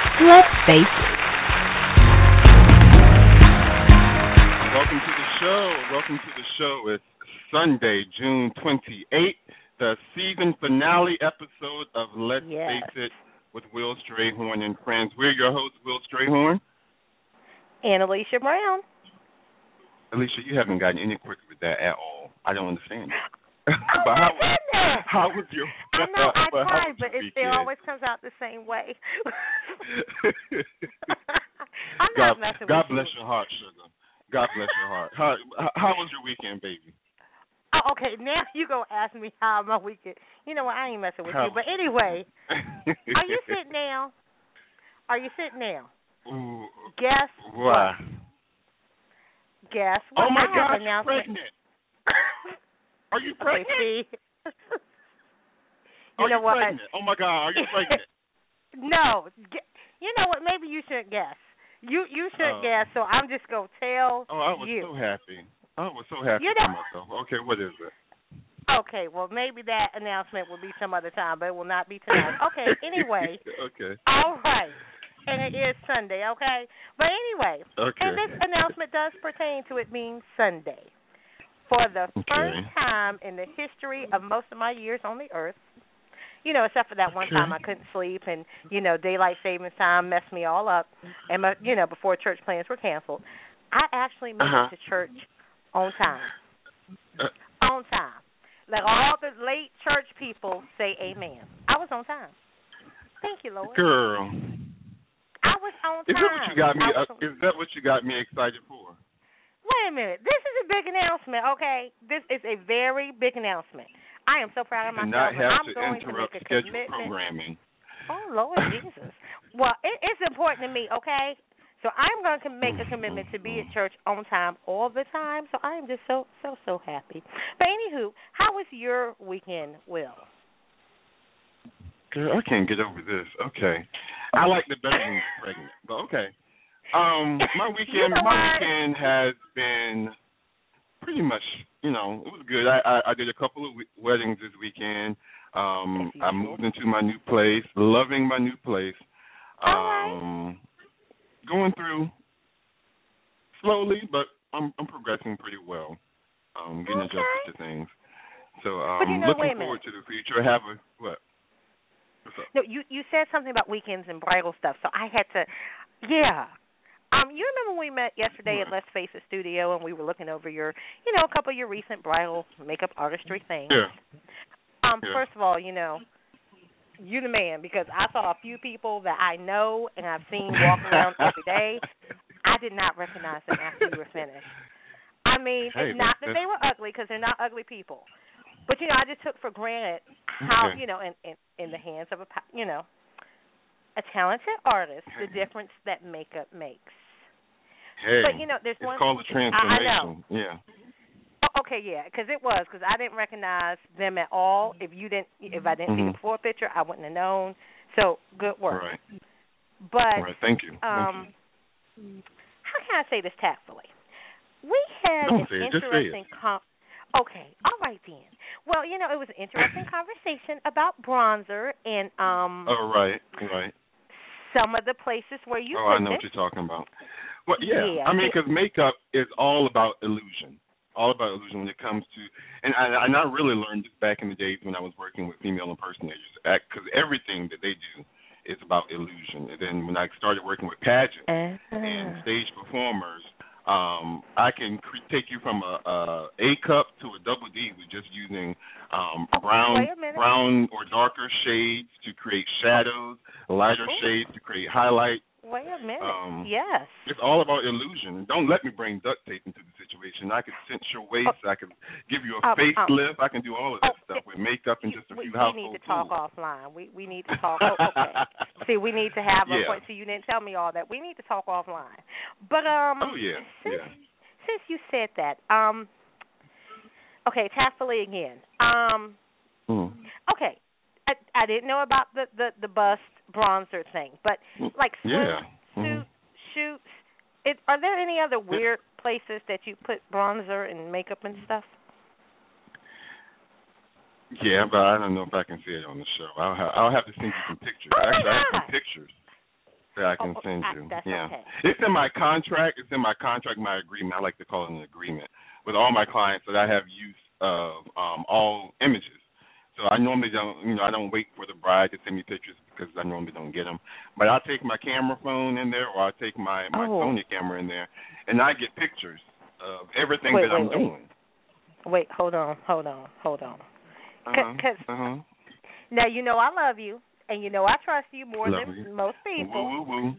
Let's face it. Welcome to the show. Welcome to the show. It's Sunday, June 28th, the season finale episode of Let's Yes. Face It with Will Strayhorn and friends. We're your hosts, Will Strayhorn. And Alicia Brown. Alicia, you haven't gotten any quicker with that at all. I don't understand. Oh, but how, how was your I know uh, I but tried, but it, it always comes out the same way. I'm God, not messing God with bless you. your heart, sugar. God bless your heart. How, how, was your weekend, baby? Oh, okay, now you gonna ask me how my weekend. You know what? I ain't messing with How- you. But anyway, are you sitting down? Are you sitting down? Ooh, Guess why? Guess oh what? Oh my I God, pregnant. Are you Okay, pregnant? see. Are you know what? pregnant? Oh my God, are you pregnant? No, you know what? Maybe you shouldn't guess. You you shouldn't Oh. guess. So I'm just gonna tell Oh, I was you. so happy. I was so happy You for know- myself. Okay, what is it? Okay, well maybe that announcement will be some other time, but it will not be tonight. Okay, anyway. okay. All right. And it is Sunday, okay? But anyway, Okay. and this announcement does pertain to it being Sunday. For the Okay. first time in the history of most of my years on the earth, you know, except for that one Okay. time I couldn't sleep and, you know, daylight savings time messed me all up and my, you know, before church plans were canceled. I actually made Uh-huh. it to church on time. Uh, On time. Like all the late church people say amen. I was on time. Thank you, Lord. girl, I was on time. is that what you got me? Uh, is that what you got me excited for? Wait a minute. This is a big announcement, okay? This is a very big announcement. I am so proud of Do myself. not have I'm to going to interrupt make a scheduled commitment. programming. Oh Lord Jesus. Well, it, it's important to me, okay? So I'm going to make a commitment to be at mm-hmm. church on time all the time. So I am just so so so happy. But anywho, how was your weekend, Will? Girl, I can't get over this. Okay, I like the better than pregnant, but okay. Um, my weekend, my weekend has been pretty much, you know, it was good. I I, I did a couple of we- weddings this weekend. Um, I moved into my new place, loving my new place. Um, going through slowly, but I'm I'm progressing pretty well. Um, getting Okay. adjusted to things. So um, But you know, wait a looking forward to the future. Have a what? What's up? No, you you said something about weekends and bridal stuff, so I had to. Yeah. Um, you remember when we met yesterday at Let's Face It Studio and we were looking over your, you know, a couple of your recent bridal makeup artistry things. Yeah. Um, Yeah. first of all, you know, you the man because I saw a few people that I know and I've seen walk around every day. I did not recognize them after you were finished. I mean, Hey, it's not that they were ugly because they're not ugly people, but you know, I just took for granted how Okay. you know, in in in the hands of a you know, a talented artist, the difference that makeup makes. Hey, But you know, there's it's one. called a I- I know. transformation. Yeah. Oh, okay, yeah, because it was because I didn't recognize them at all. If you didn't, if I didn't see Mhm. the before picture, I wouldn't have known. So good work. right. But All right. Thank you. Thank um, how can I say this tactfully? We had Don't an say it, just say it. interesting com- Okay, all right then. Well, you know, it was an interesting conversation about bronzer and um you. All right. Right. some of the places where you oh, I know it. what you're talking about. Well, yeah. Yeah. I mean, because makeup is all about illusion. All about illusion when it comes to, and I, and I really learned this back in the days when I was working with female impersonators, because everything that they do it's about illusion. And then when I started working with pageants Uh-huh. and stage performers, um, I can cre- take you from a, a A cup to a double D with just using um, brown, wait a minute. brown or darker shades to create shadows, lighter Ooh. shades to create highlight. Wait a minute. Um, yes. It's all about illusion. Don't let me bring duct tape into the situation. I can cinch your waist. I can give you a Um, um, facelift. I can do all of that oh, stuff with makeup and just a we, few we household need to talk tools. offline. We we need to talk. Oh, okay. See, we need to have a Yeah. point. See, you didn't tell me all that. We need to talk offline. But um, Oh yeah, since, yeah. since you said that, um, okay, tactfully again. Um, Mm. okay, I I didn't know about the the the bust bronzer thing, but like swim, Yeah. suit, Mhm. shoots. It, are there any other weird places that you put bronzer and makeup and stuff? Yeah, but I don't know if I can see it on the show. I'll have, I'll have to send you some pictures. Oh, Actually, I have some pictures that I can Oh, send you. yeah, okay. it's in my contract. It's in my contract, my agreement. I like to call it an agreement with all my clients that I have use of um, all images. So I normally don't, you know, I don't wait for the bride to send me pictures because I normally don't get them. But I'll take my camera phone in there, or I'll take my my Oh. Sony camera in there, and I get pictures of everything Wait, that I'm wait, wait. doing. Wait, hold on, hold on, hold on. Uh-huh. 'cause- uh-huh. Now you know I love you, and you know I trust you more Love than you. most Woo people. woo woo. Woo,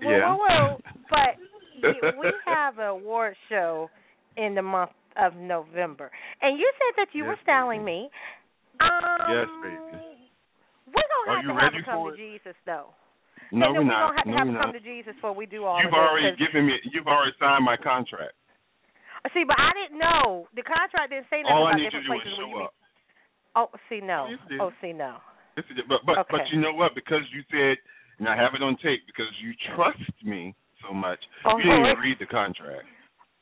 yeah. woo, woo. But you, we have an award show in the month of November, and you said that you Yes, were styling me. Um, Yes, baby. We're gonna Are have you to have ready to come to? Jesus, though. No, we're not. gonna have to no, have we're to come not. to Jesus before we do all You've this. already 'cause- given me. You've already signed my contract. See, but I didn't know the contract didn't say nothing All I about need you to different do is places where show you. up. Oh, see, no. Is. Oh, see, no. This is. But but but you know what? Because you said, and I have it on tape, because you trust me so much, Oh, you didn't even read the contract.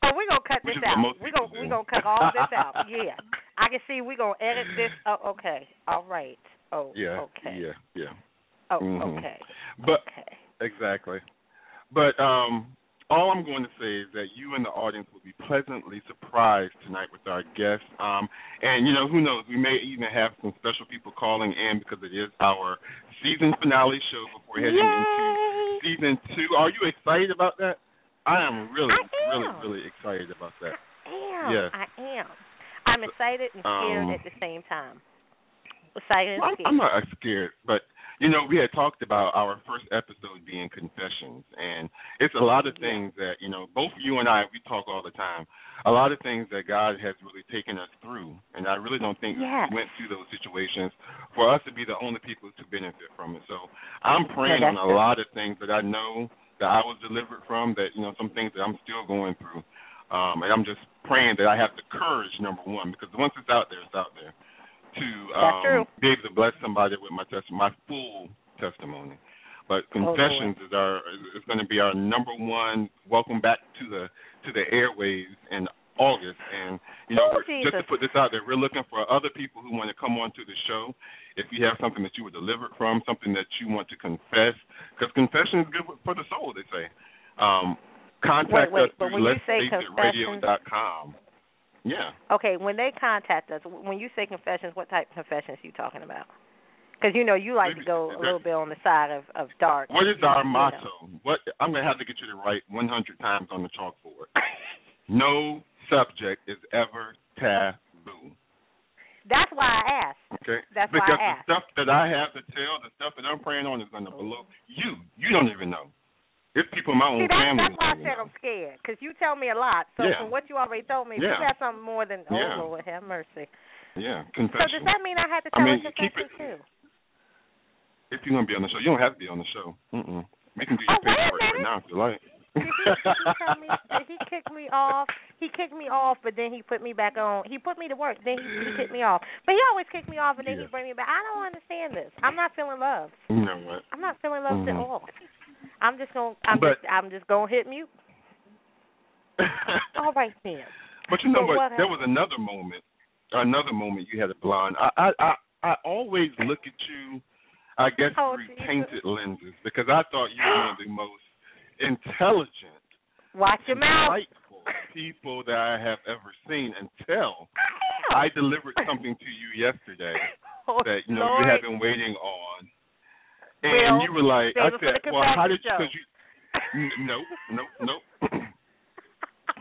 Oh, we're gonna cut this out. We're gonna we're gonna cut all this out. Yeah, I can see we're gonna edit this. Oh, okay. All right. Oh, Yeah. okay. Yeah. Yeah. Oh, Mhm. okay. But Okay. exactly. But um, all I'm going to say is that you and the audience will be pleasantly surprised tonight with our guests. Um, and you know, who knows? We may even have some special people calling in because it is our season finale show before heading into season two. Are you excited about that? I am really, I really, am. really excited about that. I am. Yes. I excited and scared Um, at the same time. Excited and Well, I'm, not scared, but you know, we had talked about our first episode being confessions, and it's a lot of things that you know. Both you and I, we talk all the time. A lot of things that God has really taken us through, and I really don't think Yes. we went through those situations for us to be the only people to benefit from it. So I'm praying Yeah, on a lot of things that I know that I was delivered from. That you know, some things that I'm still going through, um, and I'm just praying that I have the courage, number one, because once it's out there, it's out there to um, be able to bless somebody with my test, my full testimony. But Oh, confessions is our is going to be our number one. Welcome back to the to the airwaves in August, and you know Oh, just to put this out there, we're looking for other people who want to come onto the show. If you have something that you were delivered from, something that you want to confess, because confession is good for the soul, they say. Um, contact Wait, wait, us but through when you say. Yeah. Okay, when they contact us, when you say confessions, what type of confessions are you talking about? Because you know you like to go a little bit on the side of of dark. What is our you know. motto? What I'm gonna have to get you to write 100 times on the chalkboard. No subject is ever taboo. That's why I asked. Okay. That's why I because the stuff that I have to tell, the stuff that I'm praying on, is gonna blow you. You don't even know. It's people in my own See, that's, family. that's why I said I'm scared. Because you tell me a lot. So Yeah. from what you already told me, Yeah. you got something more than, oh, Yeah. Lord, have mercy. Yeah. So does that mean I have to I tell mean, a confession it- too? if you're gonna be on the show, you don't have to be on the show. Mm-mm. We can do your Oh, paperwork right now if you like. Did he, he tell me did he kick me off? He kicked me off, but then he put me back on. He put me to work, then he, he kicked me off. But he always kicked me off, and then Yeah. he bring me back. I don't understand this. I'm not feeling loved. You know what? I'm not feeling loved Mhm. at all. I'm just gonna. I'm But- just. I'm just gonna hit mute. All right then. But you know So what? There was another moment. Another moment you had a blonde. I I I, I always look at you, I guess Oh, through Jesus. tainted lenses because I thought you were one of the most intelligent, Watch your mouth. people that I have ever seen until I delivered something to you yesterday oh, that you know Lord. you have been waiting on. And you were like, I said, well, how did because you? N- nope, nope, nope.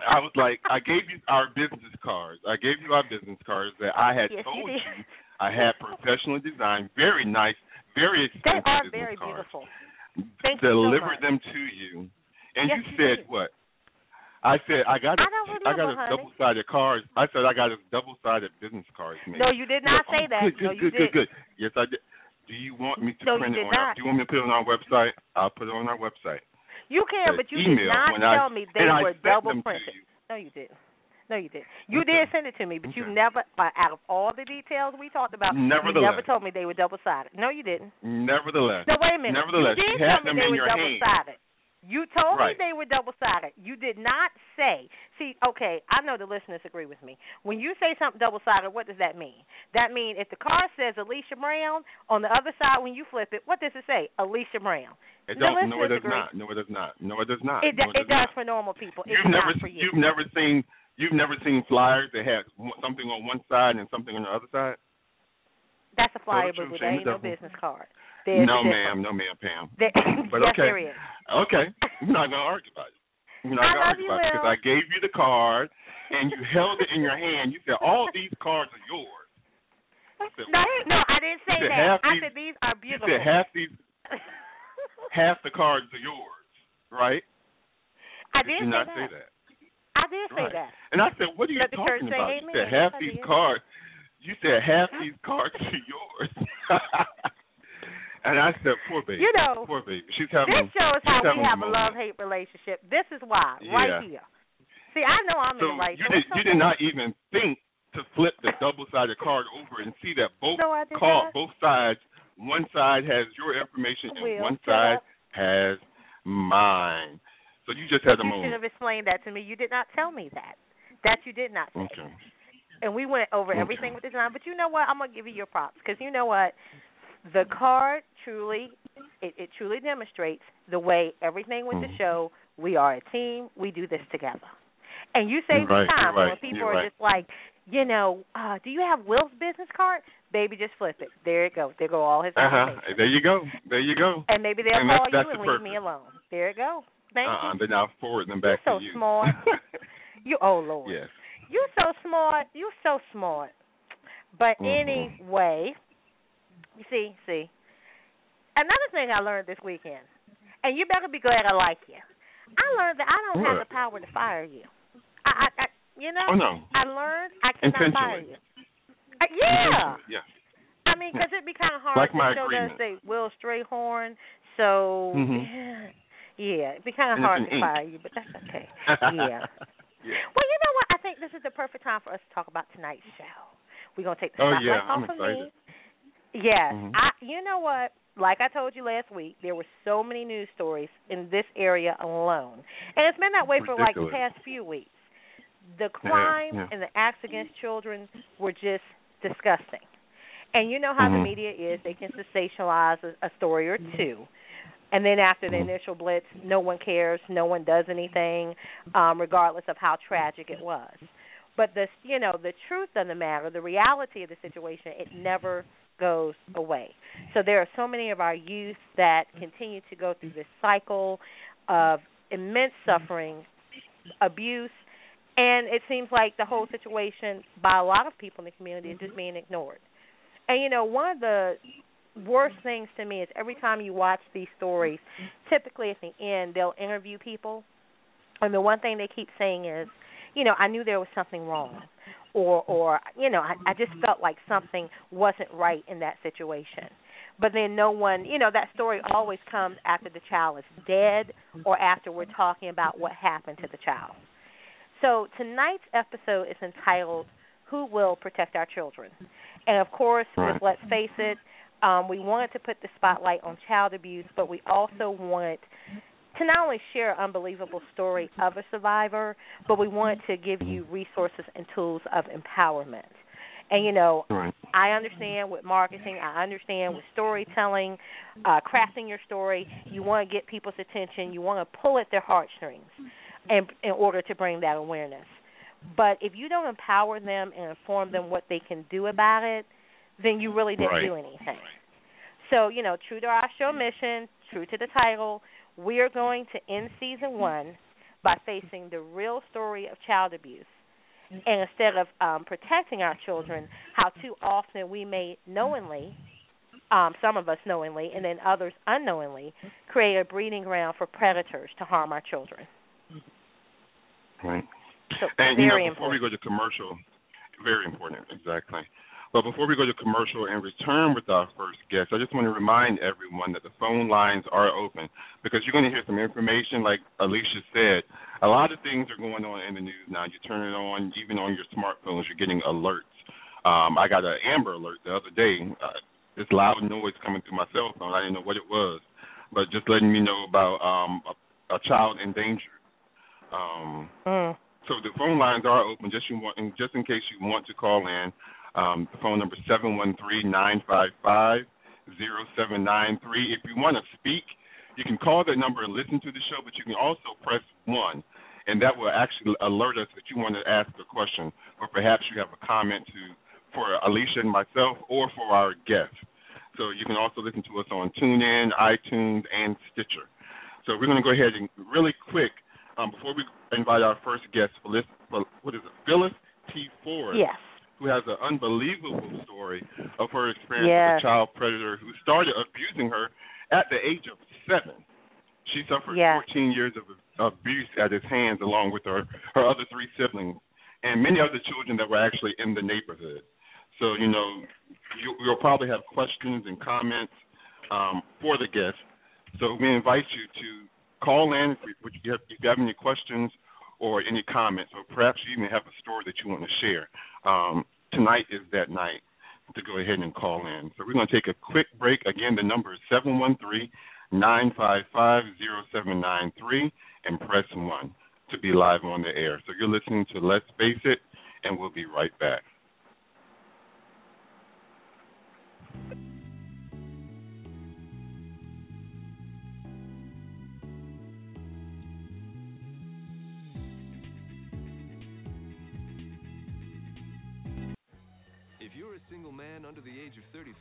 I was like, I gave you our business cards. I gave you our business cards that I had Yes, told did. you I had professionally designed, very nice, very They expensive are business very cards. beautiful. Thank you so delivered much. them to you, and Yes, you you said did. what? I said I got I a, don't I got a double-sided cards. I said I got a double-sided business cards made. No, you did not say like, that. oh, Good, No, good, you good, good, good. Yes, I did. Do you want me to No, print it did on? Our, do you want me to put it on our website? I'll put it on our website. You can, but you did not when I- tell me they were double printed. you. No, you didn't. No, you didn't. You Okay. did send it to me, but you never, out of all the details we talked about, you never told me they were double sided. No, you didn't. Nevertheless, No, wait a minute. nevertheless, you you did had tell me them they in were your double sided. You told Right. me they were double sided. You did not say. See, okay, I know the listeners agree with me. When you say something double sided, what does that mean? That means if the card says Alicia Brown on the other side, when you flip it, what does it say? Alicia Brown. It The don't. No, it does agree. not. No, it does not. No, it does not. It, no, it it does does not. for normal people. It's You've never, for you. you've never seen, you've never seen flyers that had one- something on one side and something on the other side. That's a flyer, Tell the boo boo. That ain't no business card. There's no, ma'am. No, ma'am, Pam. There, But yes, okay. there is. Okay, I'm not gonna argue about it. We're not I love argue you, about it because I gave you the card and you held it in your hand. You said all these cards are yours. I said, No, no, I didn't say that. half I these- said these are beautiful. You said half these, half the cards are yours, right? I Did did not that. say that? I did say Right. that. And I said, what are you Let talking about? You said half these cards. You said half these cards are yours. And I said, poor baby. You know, poor baby. She's having. This shows how we have a love hate relationship. This is why, right here. See, I know I'm So in the right. you did you did not even think to flip the double sided card over and see that both No, card both sides one side has your information and Will, one side up. has mine. So you just had a you should have explained that to me. You did not tell me that. That you did not say. Okay. And we went over Okay. everything with the design. But you know what? I'm gonna give you your props because you know what? The card truly, it, it truly demonstrates the way everything with the Mhm. show. We are a team. We do this together. And you save right, time you're when right, people you're right. just like, you know, uh, do you have Will's business card? Baby, just flip it. There it goes. There go all his Uh huh. information. There you go. There you go. And maybe they'll And call that's- that's you and the leave me alone. There it go. Thank uh-uh, you. Then I'll forward them back You're so to you. smart. You oh Lord. yes. You're so smart. You're so smart. But Mhm. anyway, you see, see. Another thing I learned this weekend, and you better be glad I like you. I learned that I don't have the power to fire you. I, I, I you know, Oh no. I learned I cannot fire you. Uh, yeah. Yes. I mean, because it'd be kind of hard Like to my show agreement. that say Will Strayhorn. So mm-hmm. yeah, it'd be kind of hard to fire you, but that's okay. yeah. Yeah. Well, you know what? I think this is the perfect time for us to talk about tonight's show. We're gonna take the spotlight Oh, yeah, off I'm of excited. me. Yes, Mhm. I. You know what? Like I told you last week, there were so many news stories in this area alone, and it's been that way for like the past few weeks. The crime yeah. and the acts against children were just disgusting. And you know how the Mhm. media is; they can sensationalize a, a story or two, and then after the Mhm. initial blitz, no one cares, no one does anything, um, regardless of how tragic it was. But the you know the truth of the matter, the reality of the situation, it never goes away. So there are so many of our youth that continue to go through this cycle of immense suffering, abuse, and it seems like the whole situation by a lot of people in the community is just being ignored. And you know, one of the worst things to me is every time you watch these stories, typically at the end they'll interview people and the one thing they keep saying is, you know, I knew there was something wrong or mm-hmm. or you know, I, I just mm-hmm. felt like something wasn't right in that situation. But then no one, you know, that story always comes after the child is dead mm-hmm. or after we're talking about what happened to the child. So tonight's episode is entitled "Who Will Protect Our Children," and of course, Right. let's face it, um, we wanted to put the spotlight on child abuse, but we also want to not only share an unbelievable story of a survivor, but we want to give you resources and tools of empowerment. And you know, Right. I understand with marketing, I understand with storytelling, uh, crafting your story, you want to get people's attention, you want to pull at their heartstrings in, in order to bring that awareness. But if you don't empower them and inform them what they can do about it, then you really didn't Right. do anything. So, you know, true to our show mission, true to the title, we are going to end season one by facing the real story of child abuse. And instead of um, protecting our children, how too often we may knowingly, um, some of us knowingly, and then others unknowingly, create a breeding ground for predators to harm our children. Right. So and you know, before important. we go to commercial, very important, exactly. But before we go to commercial and return with our first guest, I just want to remind everyone that the phone lines are open because you're going to hear some information, like Alicia said. A lot of things are going on in the news now. You turn it on, even on your smartphones, you're getting alerts. Um, I got an Amber Alert the other day. Uh, this loud noise coming through my cell phone. I didn't know what it was, but just letting me know about um, a, a child in danger. Um, Mm. so the phone lines are open. Just you want, just in case you want to call in. Um, the phone number nine three. If you want to speak, you can call that number and listen to the show, but you can also press one, and that will actually alert us that you want to ask a question, or perhaps you have a comment to for Alicia and myself, or for our guest. So you can also listen to us on TuneIn, iTunes, and Stitcher. So we're going to go ahead and really quick um, before we invite our first guest, Phillis, what is it, Phillis T. Ford, Yes. Who has an unbelievable story of her experience Yes. with a child predator who started abusing her at the age of seven. She suffered Yes. 14 years of abuse at his hands, along with her her other three siblings and many other children that were actually in the neighborhood. So you know, you, you'll probably have questions and comments um, for the guest. So we invite you to call in if you, have, if you have any questions or any comments, or perhaps you even have a story that you want to share. Um, tonight is that night to go ahead and call in. So we're going to take a quick break. Again, the number is seven one three nine five five zero seven nine three, and press one to be live on the air. So you're listening to Let's Face It, and we'll be right back. You're a single man under the age of 35,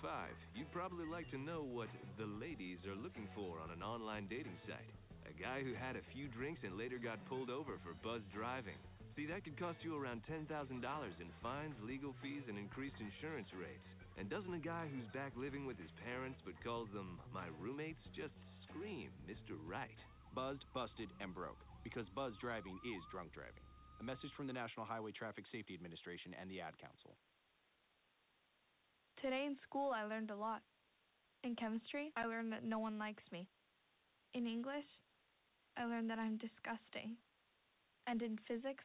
you'd probably like to know what the ladies are looking for on an online dating site. A guy who had a few drinks and later got pulled over for buzz driving. See, that could cost you around $10,000 in fines, legal fees, and increased insurance rates. And doesn't a guy who's back living with his parents but calls them my roommates just scream Mr. Right? Buzzed, busted, and broke. Because buzz driving is drunk driving. A message from the National Highway Traffic Safety Administration and the Ad Council. Today in school, I learned a lot. In chemistry, I learned that no one likes me. In English, I learned that I'm disgusting. And in physics,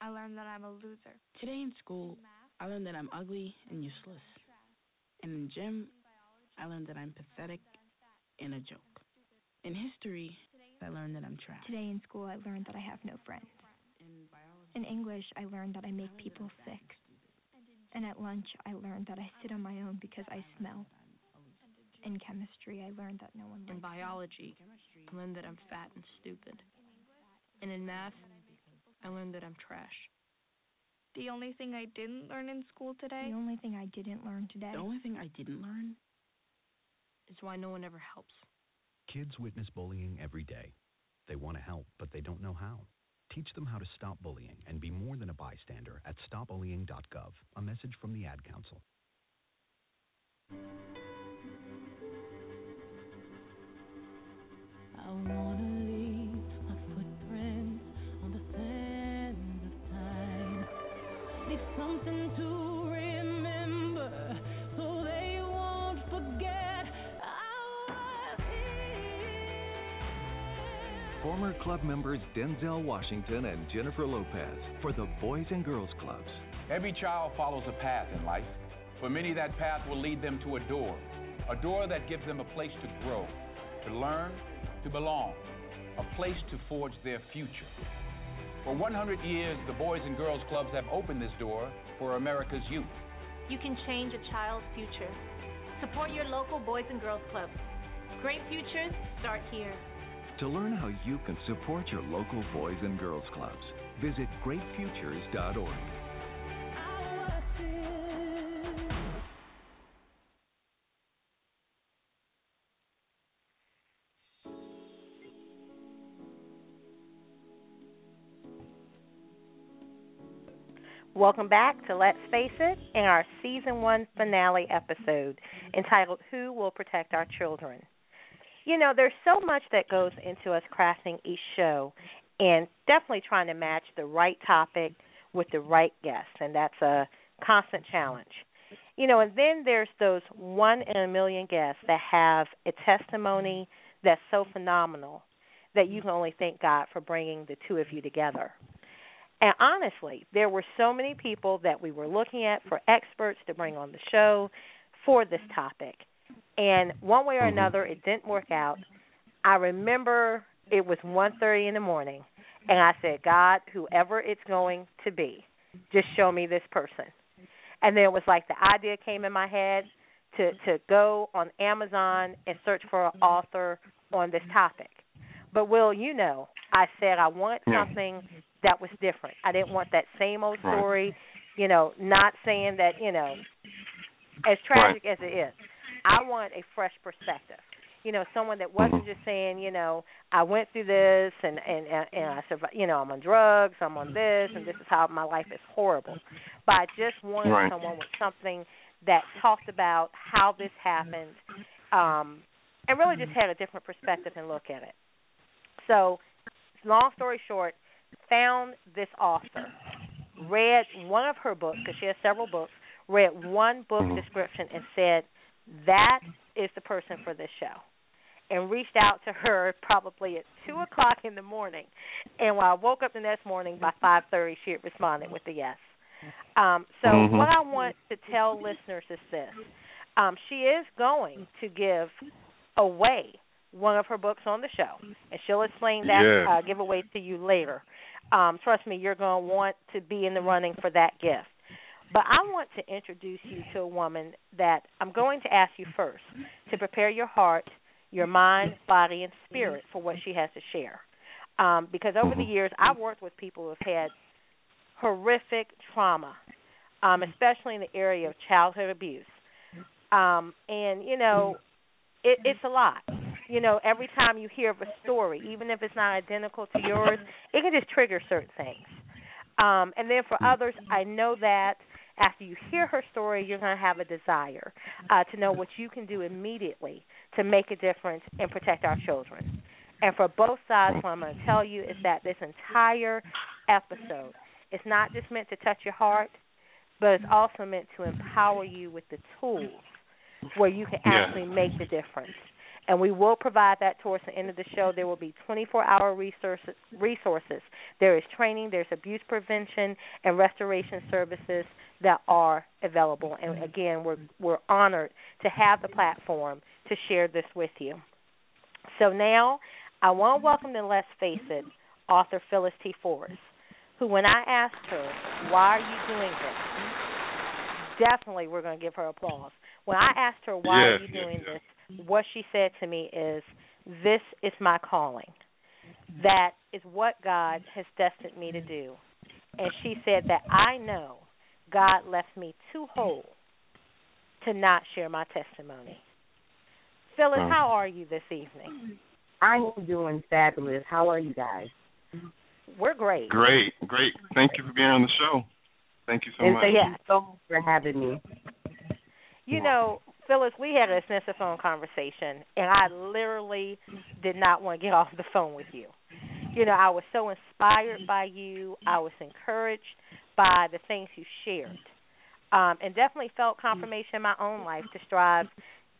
I learned that I'm a loser. Today in school, I learned that I'm ugly and useless. And in gym, I learned that I'm pathetic and a joke. In history, I learned that I'm trash. Today in school, I learned that I have no friends. In English, I learned that I make people sick. And at lunch, I learned that I sit on my own because I smell. In chemistry, I learned that no one In biology, I learned that I'm fat and stupid. And in math, I learned that I'm trash. The only thing I didn't learn in school today. The only thing I didn't learn today. The only thing I didn't learn is why no one ever helps. Kids witness bullying every day. They want to help, but they don't know how. Teach them how to stop bullying and be more than a bystander at stopbullying.gov. A message from the Ad Council. I wanna Former club members Denzel Washington and Jennifer Lopez for the Boys and Girls Clubs. Every child follows a path in life. For many, that path will lead them to a door, a door that gives them a place to grow, to learn, to belong, a place to forge their future. For 100 years, the Boys and Girls Clubs have opened this door for America's youth. You can change a child's future. Support your local Boys and Girls Clubs. Great futures start here. To learn how you can support your local boys and girls clubs, visit greatfutures.org. Welcome back to Let's Face It in our season one finale episode entitled Who Will Protect Our Children? You know, there's so much that goes into us crafting each show and definitely trying to match the right topic with the right guest, and that's a constant challenge. You know, and then there's those one in a million guests that have a testimony that's so phenomenal that you can only thank God for bringing the two of you together. And honestly, there were so many people that we were looking at for experts to bring on the show for this topic. And one way or Mm-hmm. another it didn't work out. I remember it was one thirty in the morning and I said, "God, whoever it's going to be, just show me this person." And then it was like the idea came in my head to to go on Amazon and search for an author on this topic. But Will, you know, I said I want Yeah. something that was different. I didn't want that same old Right. story, you know, not saying that, you know, as tragic as it is. I want a fresh perspective. You know, someone that wasn't just saying, you know, I went through this and and and I survived. You know, I'm on drugs, I'm on this, and this is how my life is horrible. But I just wanted Right. someone with something that talked about how this happened, um, and really just had a different perspective and look at it. So, long story short, found this author, read one of her books because she has several books. Read one book description and said that is the person for this show, and reached out to her probably at two o'clock in the morning. And when I woke up the next morning by five thirty, she had responded with a yes. Um, so Mhm. what I want to tell listeners is this: um, she is going to give away one of her books on the show, and she'll explain that Yes. uh, giveaway to you later. Um, trust me, you're going to want to be in the running for that gift. But I want to introduce you to a woman that I'm going to ask you first to prepare your heart, your mind, body, and spirit for what she has to share. Um, because over the years, I've worked with people who have had horrific trauma, um, especially in the area of childhood abuse. Um, and you know, it, it's a lot. You know, every time you hear of a story, even if it's not identical to yours, it can just trigger certain things. Um, and then for others, I know that after you hear her story, you're going to have a desire uh, to know what you can do immediately to make a difference and protect our children. And for both sides, what I'm going to tell you is that this entire episode is not just meant to touch your heart, but it's also meant to empower you with the tools where you can Yeah. actually make the difference. And we will provide that towards the end of the show. There will be 24-hour resources. Resources. There is training. There's abuse prevention and restoration services that are available. And again, we're we're honored to have the platform to share this with you. So now, I want to welcome to Let's Face It author Phillis T. Forrest, who, when I asked her, "Why are you doing this?" definitely we're going to give her applause. When I asked her why are Yes, you yes, doing yes. this, what she said to me is, "This is my calling. That is what God has destined me to do." And she said that I know God left me too whole to not share my testimony. Phillis, Wow. how are you this evening? I am doing fabulous. How are you guys? We're great. Great, great. Thank you for being on the show. Thank you so and much. thank you so much for having me. You know, Phillis, we had a extensive phone conversation, and I literally did not want to get off the phone with you. You know, I was so inspired by you. I was encouraged by the things you shared, um, and definitely felt confirmation in my own life to strive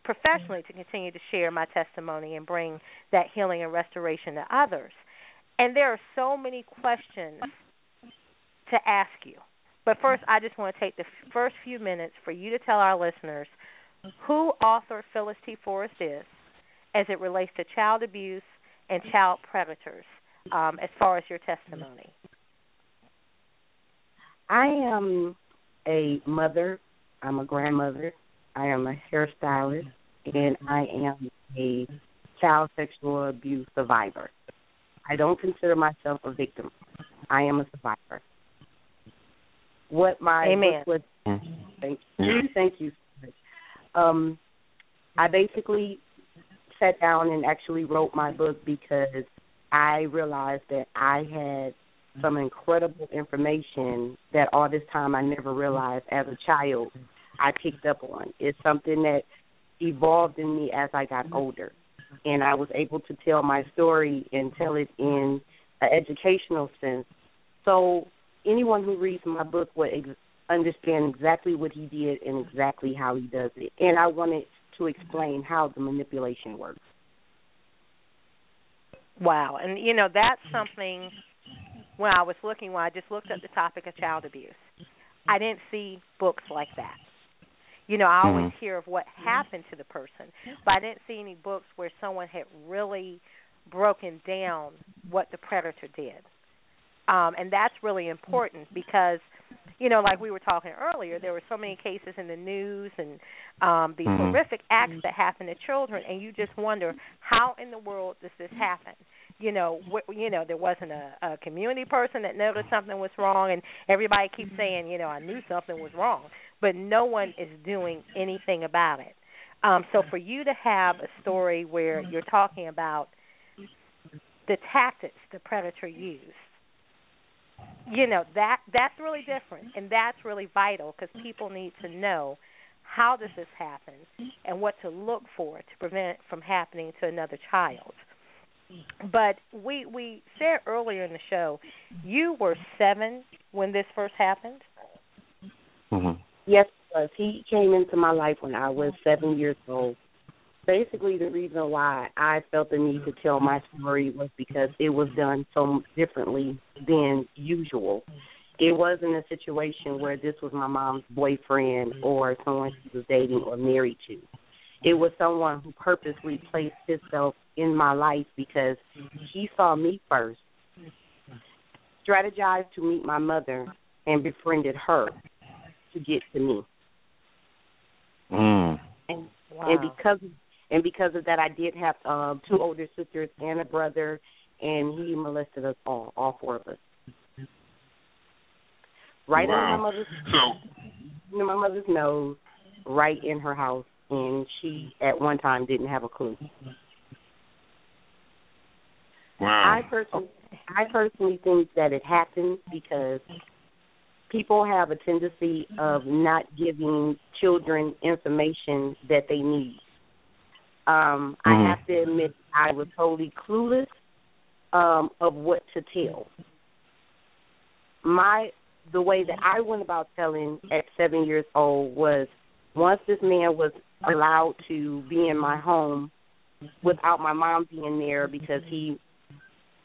professionally to continue to share my testimony and bring that healing and restoration to others. And there are so many questions to ask you. But first, I just want to take the first few minutes for you to tell our listeners who author Phillis T. Forrest is as it relates to child abuse and child predators, um, as far as your testimony. I am a mother. I'm a grandmother. I am a hairstylist, and I am a child sexual abuse survivor. I don't consider myself a victim. I am a survivor. What my Amen. book was, thank you, thank you. Um, I basically sat down and actually wrote my book because I realized that I had some incredible information that all this time I never realized as a child I picked up on. It's something that evolved in me as I got older. And I was able to tell my story and tell it in an educational sense. So anyone who reads my book would ex- understand exactly what he did and exactly how he does it. And I wanted to explain how the manipulation works. Wow, and you know that's something. When I was looking, when I just looked at the topic of child abuse, I didn't see books like that. You know, I always Mm-hmm. hear of what happened to the person, but I didn't see any books where someone had really broken down what the predator did. Um, and that's really important because, you know, like we were talking earlier, there were so many cases in the news and um, these Mhm. horrific acts that happen to children, and you just wonder how in the world does this happen? You know, wh- you know, there wasn't a, a community person that noticed something was wrong, and everybody keeps saying, you know, I knew something was wrong, but no one is doing anything about it. Um, so for you to have a story where you're talking about the tactics the predator used you know that that's really different and that's really vital because people need to know how does this happen and what to look for to prevent it from happening to another child but we we said earlier in the show you were seven when this first happened Mm-hmm. Yes. He came into my life when I was seven years old. Basically, the reason why I felt the need to tell my story was because it was done so differently than usual. It wasn't a situation where this was my mom's boyfriend or someone she was dating or married to. It was someone who purposely placed himself in my life because he saw me first, strategized to meet my mother, and befriended her to get to me. Mm. And Wow. and because and because of that, I did have um, two older sisters and a brother, and he molested us all, all four of us. Right Wow. under my mother's So, my mother's nose, right in her house, and she at one time didn't have a clue. wow. I personally, I personally think that it happened because people have a tendency of not giving children information that they need. Um, I Mhm. have to admit I was totally clueless um, of what to tell. My the way that I went about telling at seven years old was once this man was allowed to be in my home without my mom being there because he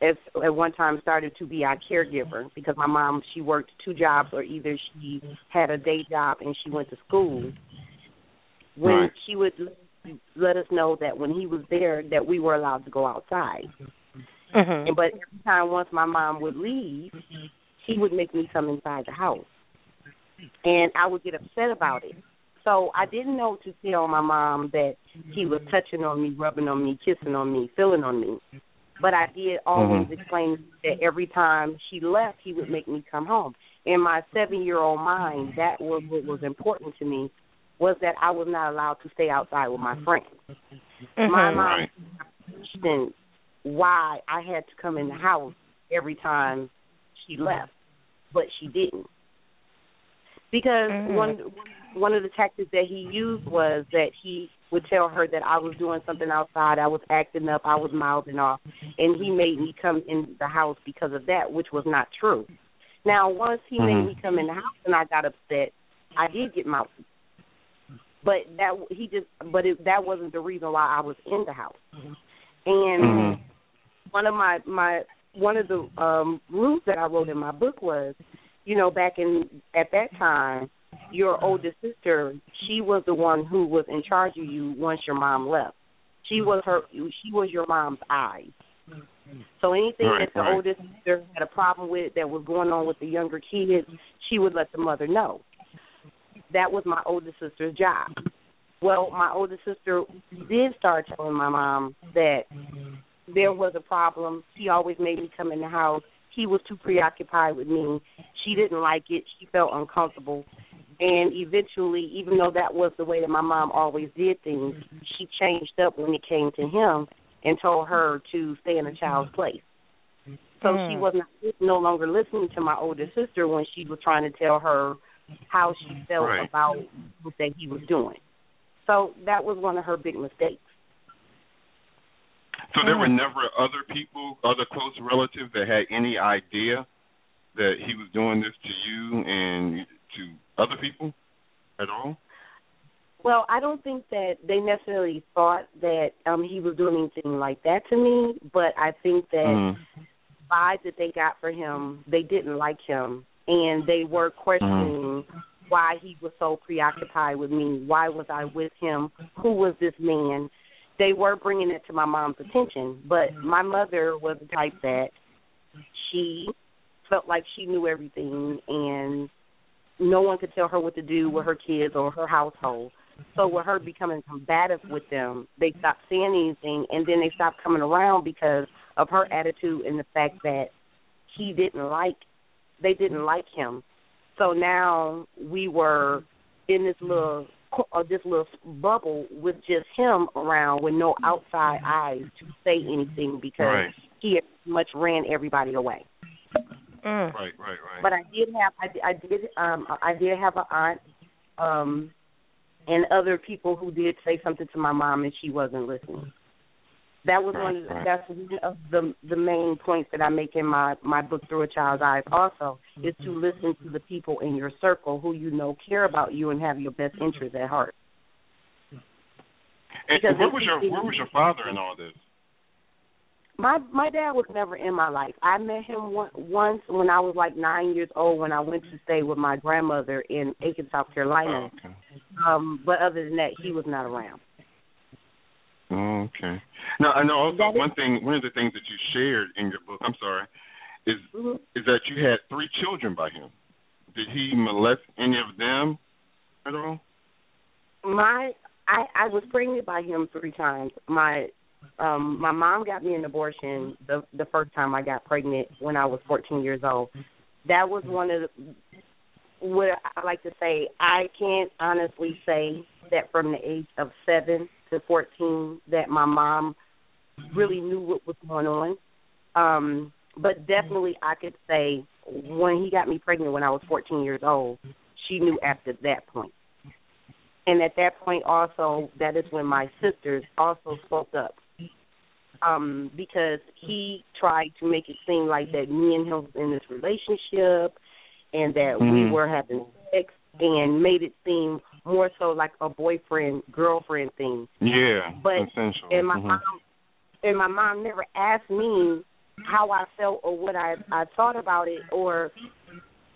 at, at one time started to be our caregiver because my mom she worked two jobs or either she had a day job and she went to school when Right. she would let us know that when he was there that we were allowed to go outside. Mm-hmm. and but every time once my mom would leave he would make me come inside the house. And i would get upset about it. So i didn't know to tell my mom that he was touching on me rubbing on me kissing on me feeling on me. But I did always explain that every time she left, he would make me come home. In my seven-year-old mind, that was what was important to me was that I was not allowed to stay outside with my friends. My Mhm. mom questioned why I had to come in the house every time she left, but she didn't. Because one one of the tactics that he used was that he would tell her that I was doing something outside, I was acting up, I was mouthing off, and he made me come in the house because of that, which was not true. Now, once he made Mhm. me come in the house and I got upset, I did get mouthy. But that he just, but it, that wasn't the reason why I was in the house. And Mhm. one of my my one of the um rules that I wrote in my book was, you know, back in at that time, your older sister, she was the one who was in charge of you once your mom left. She was her she was your mom's eyes. So anything Right, that the right. older sister had a problem with that was going on with the younger kids, she would let the mother know. That was my older sister's job. Well, my older sister did start telling my mom that there was a problem. He always made me come in the house. He was too preoccupied with me. She didn't like it. She felt uncomfortable. And eventually, even though that was the way that my mom always did things, she changed up when it came to him and told her to stay in a child's place. So Mm. she was not, no longer listening to my older sister when she was trying to tell her how she felt Right. about what that he was doing. So that was one of her big mistakes. So there were never other people, other close relatives that had any idea that he was doing this to you and to other people at all? Well, I don't think that they necessarily thought that um he was doing anything like that to me, but I think that Mm. vibe that they got for him, they didn't like him, and they were mm. questioning why he was so preoccupied with me. Why was I with him? Who was this man? They were bringing it to my mom's attention, but my mother was the type that she felt like she knew everything, and no one could tell her what to do with her kids or her household. So with her becoming combative with them, they stopped saying anything, and then they stopped coming around because of her attitude and the fact that he didn't like, they didn't like him. So now we were in this little, uh, this little bubble with just him around, with no outside eyes to say anything because Right. he had much ran everybody away. Mm. Right, right, right. But I did have I, did- I did um I did have an aunt um and other people who did say something to my mom and she wasn't listening. That was one of the, Right, right. that's one of the the main points that I make in my my book Through a Child's Eyes also is to listen to the people in your circle who you know care about you and have your best interests at heart. And Because where was your where was your father in all this? My my dad was never in my life. I met him one, once when I was like nine years old when I went to stay with my grandmother in Aiken, South Carolina. Oh, okay. Um, but other than that, he was not around. Oh, okay. Now I know also one thing one of the things that you shared in your book, I'm sorry, is Mhm. is that you had three children by him. Did he molest any of them at all? My I I was pregnant by him three times. My um my mom got me an abortion the the first time I got pregnant when I was 14 years old. That was one of the what I like to say. I can't honestly say that from the age of 7 to 14 that my mom really knew what was going on. Um but definitely I could say when he got me pregnant when I was 14 years old, she knew after that point. And at that point also that is when my sisters also spoke up. Um, because he tried to make it seem like that me and him was in this relationship and that we Mhm. were having sex and made it seem more so like a boyfriend girlfriend thing. Yeah, But essential. and my Mhm. mom and my mom never asked me how I felt or what I I thought about it or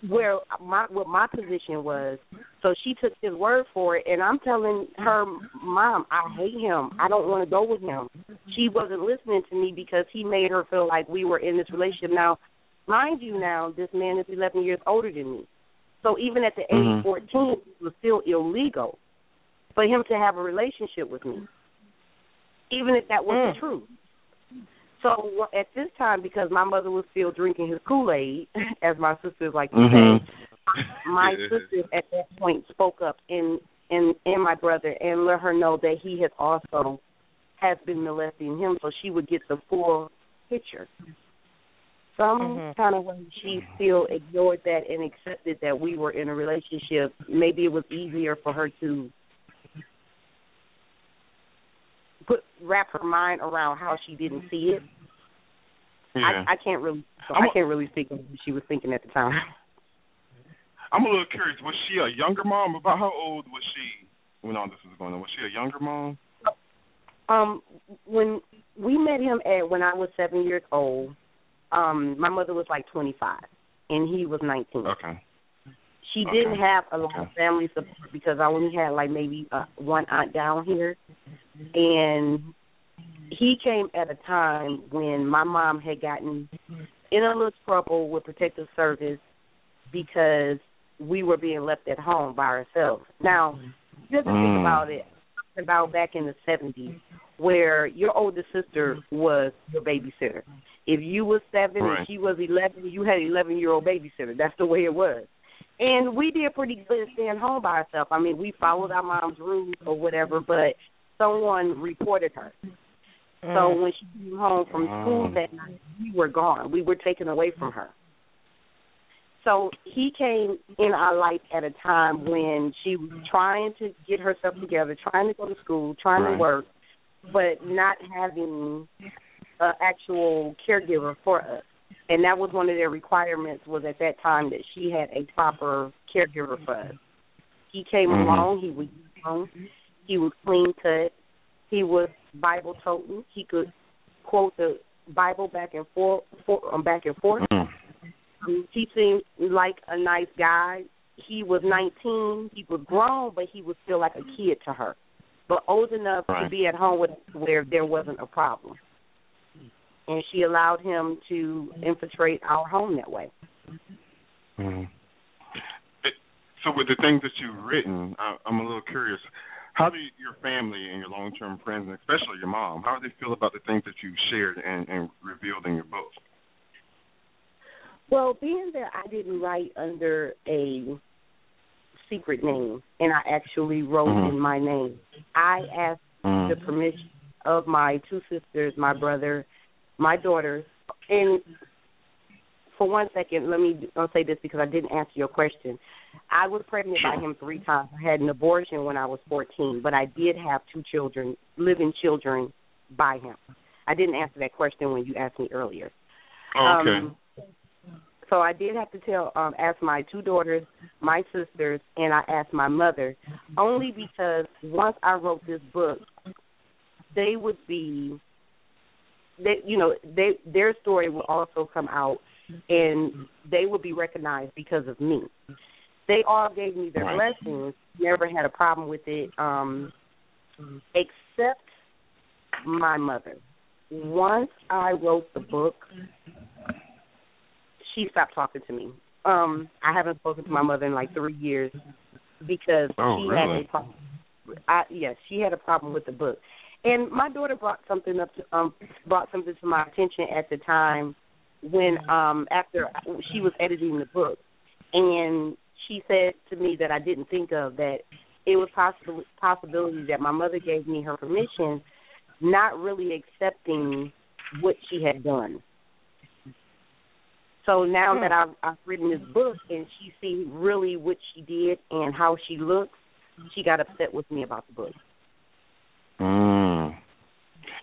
where my what my position was. So she took his word for it and I'm telling her mom, I hate him. I don't want to go with him. She wasn't listening to me because he made her feel like we were in this relationship. Now, mind you now, this man is eleven years older than me. So even at the age Mhm. of fourteen it was still illegal for him to have a relationship with me. Even if that wasn't Mm. true. So at this time, because my mother was still drinking his Kool Aid, as my sisters like to Mhm. say, my Yeah. sisters at that point spoke up and and and my brother and let her know that he has also has been molesting him, so she would get the full picture. Some Mhm. kind of way she still ignored that and accepted that we were in a relationship. Maybe it was easier for her to put wrap her mind around how she didn't see it. Yeah. I, I can't really so I'm I a- can't really speak on what she was thinking at the time. I'm a little curious. Was she a younger mom? About how old was she when all this was going on? Was she a younger mom? Um, when we met him at when I was seven years old, um, my mother was like twenty five and he was nineteen. Okay. She Okay. didn't have a lot of family support because I only had like maybe uh, one aunt down here, and he came at a time when my mom had gotten in a little trouble with protective service because we were being left at home by ourselves. Now, you have to think Mm. about it. About back in the seventies, where your older sister was your babysitter. If you was seven Right. and she was eleven, you had an eleven year old babysitter. That's the way it was. And we did pretty good staying home by ourselves. I mean, we followed our mom's rules or whatever, but someone reported her. So when she came home from school Mm. that night, we were gone. We were taken away from her. So he came in our life at a time when she was trying to get herself together, trying to go to school, trying Right. to work, but not having an actual caregiver for us. And that was one of their requirements was at that time that she had a proper caregiver for us. He came Mhm. along, he was young, he was clean cut, he was Bible toting, he could quote the Bible back and forth, for, um, back and forth. Mm. Um, he seemed like a nice guy. He was 19. He was grown, but he was still like a kid to her, but old enough to be at home with where there wasn't a problem. And she allowed him to infiltrate our home that way. Mhm. It- So with the things that you've written, I, I'm a little curious. How do you, your family and your long-term friends, and especially your mom, how do they feel about the things that you've shared and, and revealed in your book? Well, being that I didn't write under a secret name and I actually wrote Mhm. in my name, I asked Mhm. the permission of my two sisters, my brother, my daughters, and for one second, let me I'll say this because I didn't answer your question. I was pregnant by him three times. I had an abortion when I was 14, but I did have two children, living children, by him. I didn't answer that question when you asked me earlier. Oh, okay. Um, so I did have to tell, um, ask my two daughters, my sisters, and I asked my mother, only because once I wrote this book, they would be, they, you know, they their story will also come out, and they will be recognized because of me. They all gave me their Right. blessings, never had a problem with it, um, except my mother. Once I wrote the book, she stopped talking to me. Um, I haven't spoken to my mother in like three years because Oh, she really? had a problem. I yes, she had a problem with the book, and my daughter brought something up to um brought something to my attention at the time when um after she was editing the book, and she said to me that I didn't think of that it was possible possibility that my mother gave me her permission, not really accepting what she had done. So now that I've, I've written this book and she see really what she did and how she looks, she got upset with me about the book. Mm.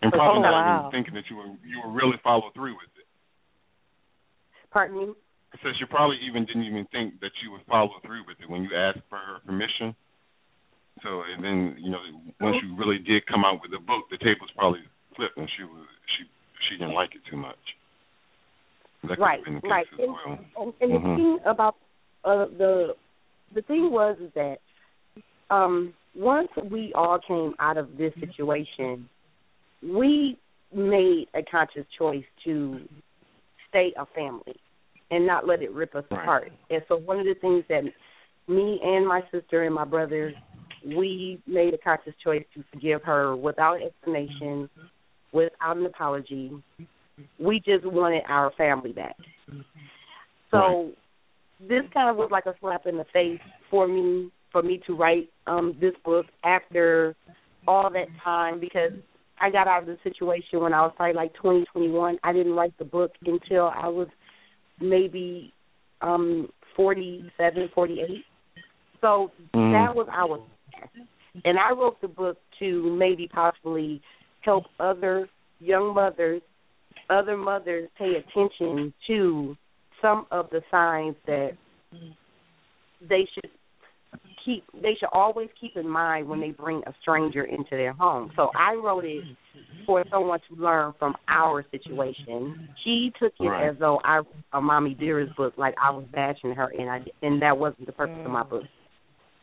And Oh, probably not wow. even thinking that you were you were really follow through with it. Pardon me? It says you probably even didn't even think that you would follow through with it when you asked for her permission. So and then you know once you really did come out with the book, the tables probably flipped and she was she she didn't like it too much. That right, the right. And, well. and, and the Mhm. thing about uh, the the thing was is that um, once we all came out of this situation, we made a conscious choice to stay a family and not let it rip us Right. apart. And so one of the things that me and my sister and my brother we made a conscious choice to forgive her without explanation, without an apology. We just wanted our family back. So this kind of was like a slap in the face for me for me to write um this book after all that time because I got out of the situation when I was probably like twenty, twenty one. I didn't write the book until I was maybe um forty seven, forty eight. So Mm. that was our past. And I wrote the book to maybe possibly help other young mothers, other mothers pay attention to some of the signs that they should keep they should always keep in mind when they bring a stranger into their home. So I wrote it for someone to learn from our situation. She took it Right. as though I a mommy dearest book, like I was bashing her and I and that wasn't the purpose of my book.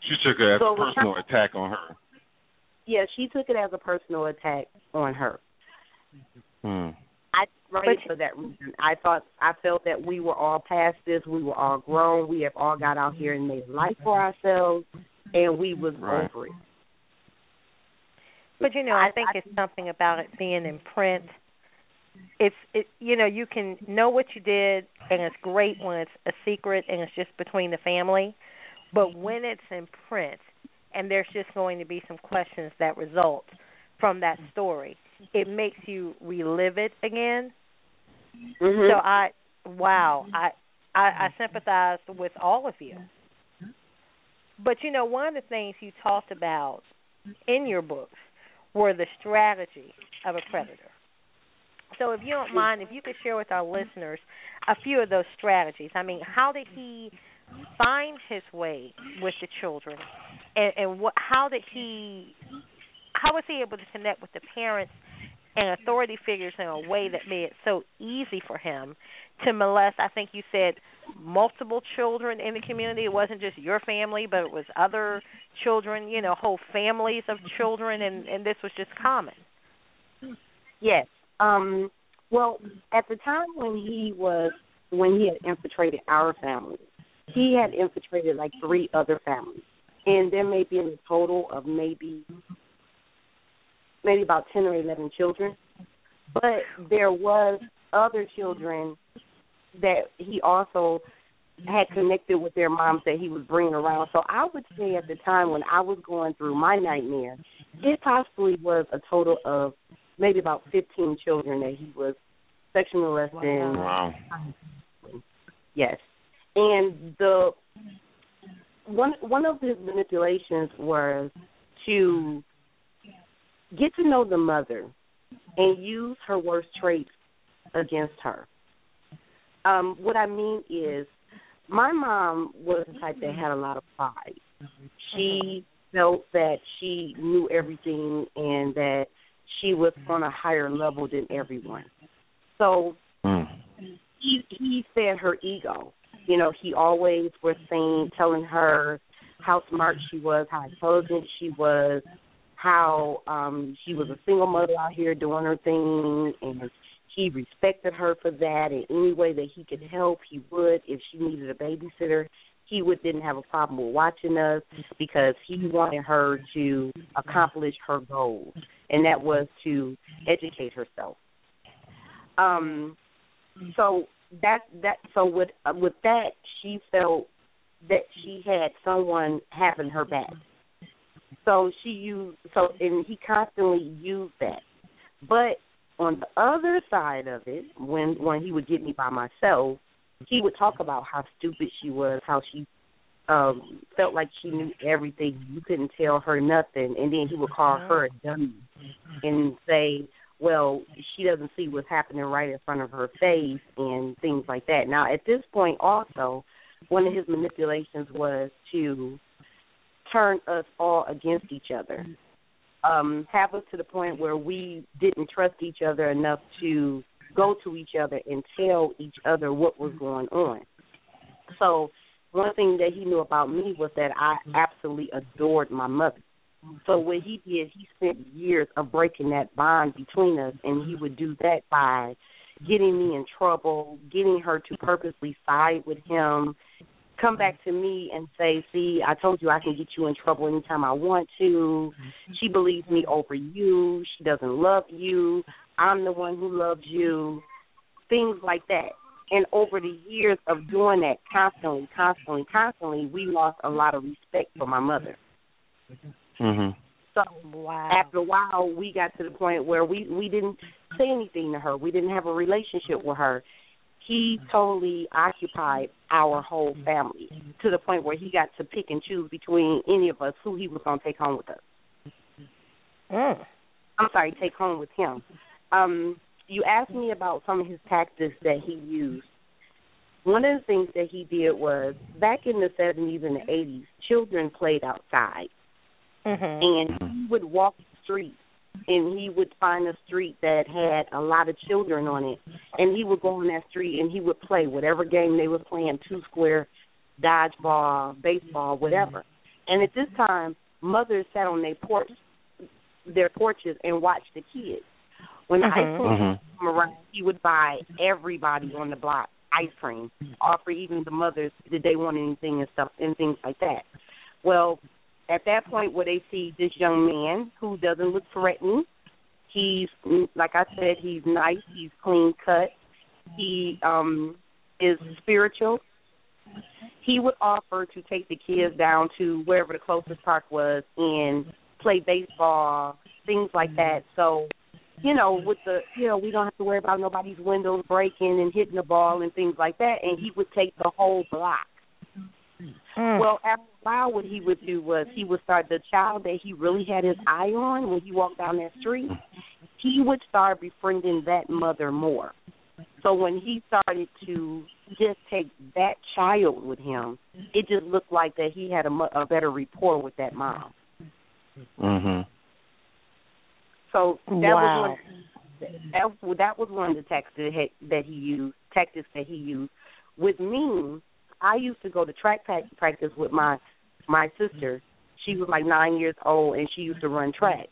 She took it as So a personal attack on her. Yeah, she took it as a personal attack on her. Hmm. I wrote it for that reason. I thought I felt that we were all past this. We were all grown. We have all got out here and made life for ourselves, and we was Right. over it. But you know, I think it's something about it being in print. It's it you know, you can know what you did and it's great when it's a secret and it's just between the family. But when it's in print and there's just going to be some questions that result from that story, it makes you relive it again. Mhm. So I wow, I, I I sympathize with all of you. But you know, one of the things you talked about in your books were the strategy of a predator. So if you don't mind, if you could share with our listeners a few of those strategies. I mean, how did he find his way with the children, and, and what? How did he? How was he able to connect with the parents and authority figures in a way that made it so easy for him to molest? I think you said multiple children in the community. It wasn't just your family, but it was other children. You know, whole families of children, and and this was just common. Yes. Um well, at the time when he was when he had infiltrated our family, he had infiltrated like three other families. And there may be a total of maybe maybe about ten or eleven children. But there was other children that he also had connected with their moms that he was bringing around. So I would say at the time when I was going through my nightmare, it possibly was a total of maybe about 15 children that he was sexually molesting. Wow. Yes, and the one one of his manipulations was to get to know the mother and use her worst traits against her. Um, what I mean is, my mom was the type that had a lot of pride. She felt that she knew everything and that she was on a higher level than everyone. So he he fed her ego. You know, he always was saying, telling her how smart she was, how intelligent she was, how um she was a single mother out here doing her thing, and he respected her for that. In any way that he could help, he would. If she needed a babysitter, he would didn't have a problem with watching us because he wanted her to accomplish her goals, and that was to educate herself. Um, so that that so with uh, with that she felt that she had someone having her back. So she used so and he constantly used that. But on the other side of it, when when he would get me by myself, he would talk about how stupid she was, how she um felt like she knew everything. You couldn't tell her nothing and then he would call her a dummy and say, Well, she doesn't see what's happening right in front of her face and things like that. Now at this point also one of his manipulations was to turn us all against each other. Um, have us to the point where we didn't trust each other enough to go to each other and tell each other what was going on. So one thing that he knew about me was that I absolutely adored my mother. So what he did, he spent years of breaking that bond between us, and he would do that by getting me in trouble, getting her to purposely side with him, come back to me and say, "See, I told you I can get you in trouble anytime I want to. She believes me over you. She doesn't love you. I'm the one who loves you." Things like that. And over the years of doing that constantly, constantly, constantly, we lost a lot of respect for my mother. Mhm. So wow. after a while, we got to the point where we we didn't say anything to her. We didn't have a relationship with her. He totally occupied our whole family to the point where he got to pick and choose between any of us who he was going to take home with us. Mm. I'm sorry, take home with him. Um, you asked me about some of his tactics that he used. One of the things that he did was back in the 70s and the 80s, children played outside Mm-hmm. and he would walk the street and he would find a street that had a lot of children on it. And he would go on that street and he would play whatever game they were playing two square dodgeball baseball whatever. And at this time mothers sat on their porch their porches and watched the kids. When the ice cream Mhm. came around he would buy everybody on the block ice cream offer even the mothers did they want anything and stuff and things like that. Well at that point where they see this young man who doesn't look threatening he's like i said he's nice he's clean cut he um is spiritual he would offer to take the kids down to wherever the closest park was and play baseball things like that so you know, with the you know, we don't have to worry about nobody's windows breaking and hitting the ball and things like that and he would take the whole block. Mm. Well, after while, what he would do was he would start the child that he really had his eye on when he walked down that street. He would start befriending that mother more. So when he started to just take that child with him, it just looked like that he had a, mu- a better rapport with that mom. Mhm. So that Wow. was one. That, that was one of the tactics that, he- that he used. Tactics that he used with me. I used to go to track practice with my my sister. She was like nine years old, and she used to run track.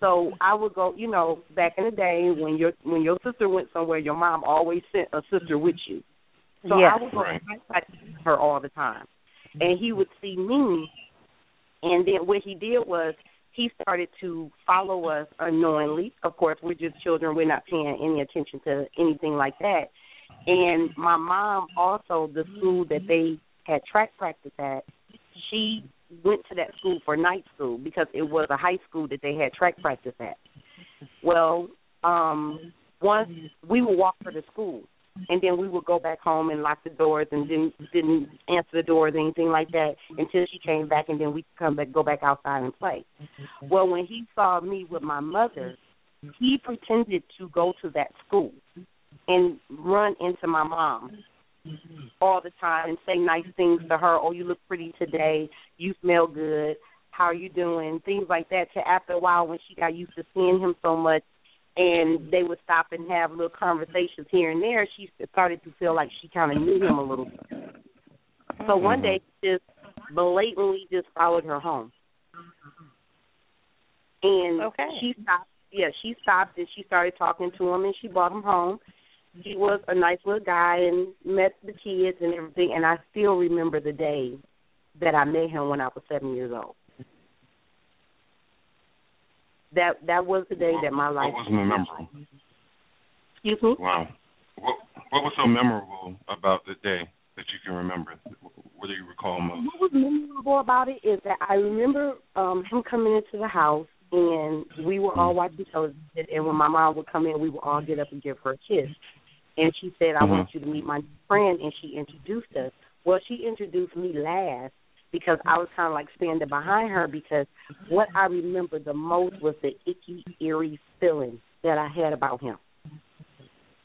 So I would go. You know, back in the day when your when your sister went somewhere, your mom always sent a sister with you. So Yes. I would go Right. to track practice with her all the time, and he would see me. And then what he did was he started to follow us unknowingly. Of course, we're just children; we're not paying any attention to anything like that. And my mom also, the school that they had track practice at, she went to that school for night school because it was a high school that they had track practice at. Well, um once we would walk her to school and then we would go back home and lock the doors and didn't didn't answer the doors or anything like that until she came back and then we could come back go back outside and play. Well when he saw me with my mother, he pretended to go to that school and run into my mom all the time and say nice things to her. Oh, you look pretty today. You smell good. How are you doing? Things like that. To after a while, when she got used to seeing him so much, and they would stop and have little conversations here and there, she started to feel like she kind of knew him a little bit. So mm-hmm. one day, he just blatantly just followed her home, and Okay. she stopped. Yeah, she stopped and she started talking to him, and she brought him home he was a nice little guy and met the kids and everything and I still remember the day that I met him when I was seven years old. That that was the day that my life What was memorable? Excuse me? Wow. What What was so memorable about the day that you can remember? What do you recall most? What was memorable about it is that I remember um him coming into the house and we were all watching television and when my mom would come in we would all get up and give her a kiss. And she said, I Mhm. want you to meet my friend and she introduced us. Well she introduced me last because I was kinda like standing behind her because what I remember the most was the icky, eerie feeling that I had about him.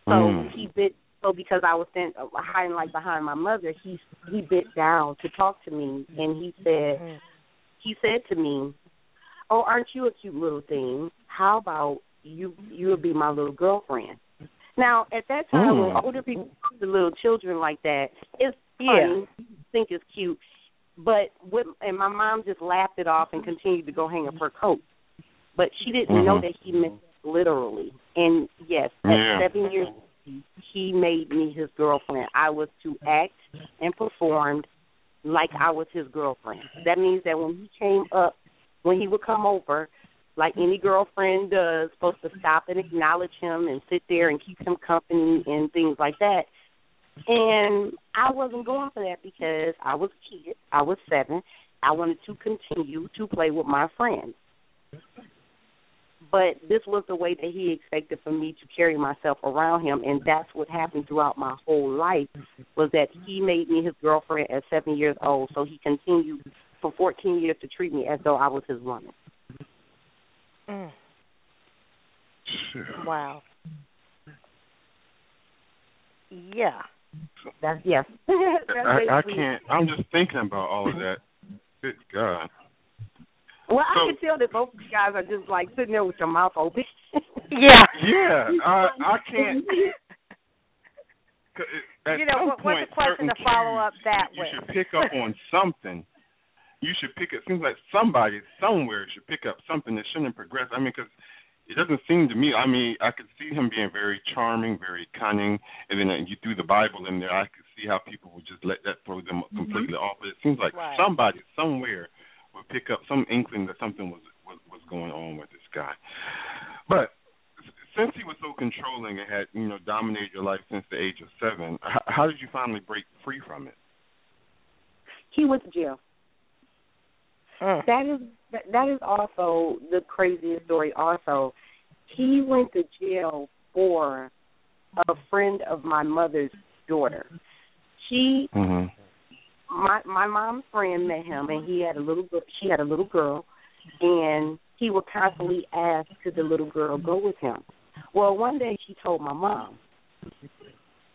So Mm. he bit so because I was standing hiding like behind my mother, he he bit down to talk to me and he said he said to me, "Oh, aren't you a cute little thing? How about you you'll be my little girlfriend?" Now, at that time, when Mm. older people to little children like that, it's Yeah. funny, you think it's cute, but what? And my mom just laughed it off and continued to go hang up her coat, but she didn't know Mhm. that he meant literally. And yes, at Yeah. seven years, he made me his girlfriend. I was to act and perform like I was his girlfriend. That means that when he came up, when he would come over, like any girlfriend does, supposed to stop and acknowledge him and sit there and keep him company and things like that. And I wasn't going for that because I was a kid. I was seven. I wanted to continue to play with my friends. But this was the way that he expected for me to carry myself around him, and that's what happened throughout my whole life. Was that he made me his girlfriend at seven years old, so he continued for 14 years to treat me as though I was his woman. Mm. Wow. Yeah. That's yes. That's I, I can't. I'm just thinking about all of that. Good God. Well, I can tell that both of you guys are just like sitting there with your mouth open. Yeah. Yeah. I I can't. At you know, what, what's the question to follow up that you with? should pick up on something. You should pick up. Seems like somebody somewhere should pick up something that shouldn't progress. I mean, because it doesn't seem to me. I mean, I could see him being very charming, very cunning, and then uh, you threw the Bible in there. I could see how people would just let that throw them completely off. But it seems like Right. somebody somewhere would pick up some inkling that something was was was going on with this guy. But since he was so controlling and had you know dominated your life since the age of seven, how, how did you finally break free from it? he went to jail. Mm. That is that, that is also the craziest story. Also, he went to jail for a friend of my mother's daughter. She Mhm. my my mom's friend met him and he had a little girl she had a little girl and he would constantly ask could the little girl go with him. Well one day she told my mom.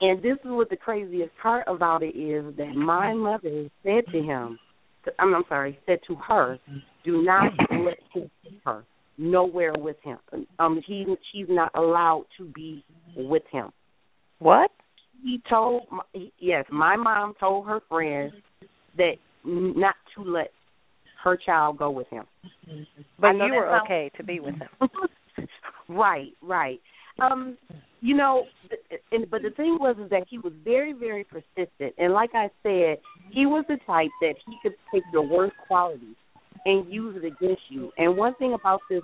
And this is what the craziest part about it is that my mother said to him I'm, I'm sorry, said to her, do not let him her nowhere with him. Um he she's not allowed to be with him. What? He told my, yes, my mom told her friends that not to let her child go with him. But you were okay to be with him. right, right. Um, you know, and but the thing was is that he was very, very persistent, and like I said, he was the type that he could take your worst qualities and use it against you. And one thing about this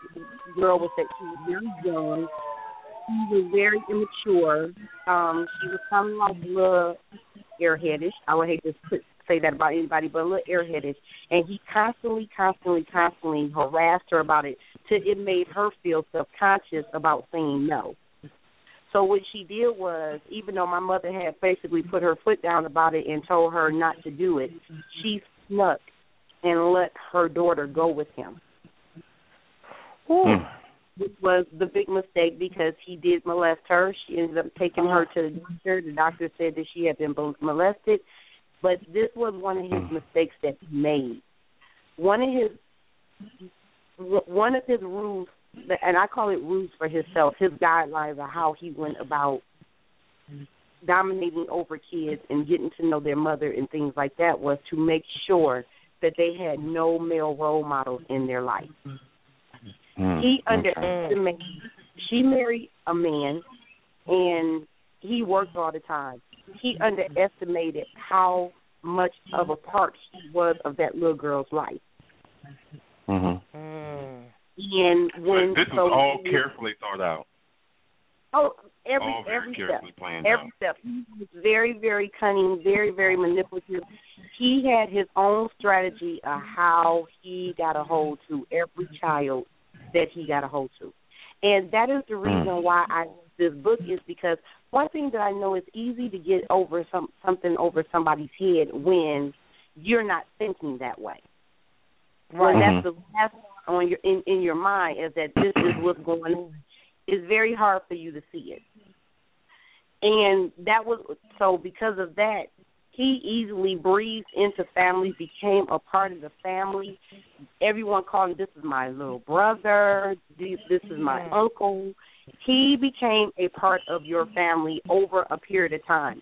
girl was that she was very young. She was very immature. Um, she was kind of like a little airheadish. I would hate to put, say that about anybody, but a little airheadish. And he constantly, constantly, constantly harassed her about it till it made her feel self conscious about saying no. So what she did was, even though my mother had basically put her foot down about it and told her not to do it, she snuck and let her daughter go with him. Hmm. Which was the big mistake because he did molest her. She ended up taking her to the doctor. The doctor said that she had been molested, but this was one of his hmm. mistakes that he made. One of his one of his rules, and I call it rules for himself. His guidelines of how he went about dominating over kids and getting to know their mother and things like that was to make sure that they had no male role models in their life. He underestimated. She married a man, and he worked all the time. He underestimated how much of a part she was of that little girl's life. Mm-hmm. And when this so was all carefully thought out. Oh, every all very every step, planned every out. step. He was very, very cunning, very, very manipulative. He had his own strategy of how he got a hold to every child that he got a hold to, and that is the reason hmm. why I this book is because one thing that I know is easy to get over some something over somebody's head when you're not thinking that way. When mm-hmm. that's the last thought on your in in your mind is that this is what's going on. It's very hard for you to see it, and that was so because of that. He easily breathed into families, became a part of the family. Everyone called him, "This is my little brother. This, this is my uncle." He became a part of your family over a period of time.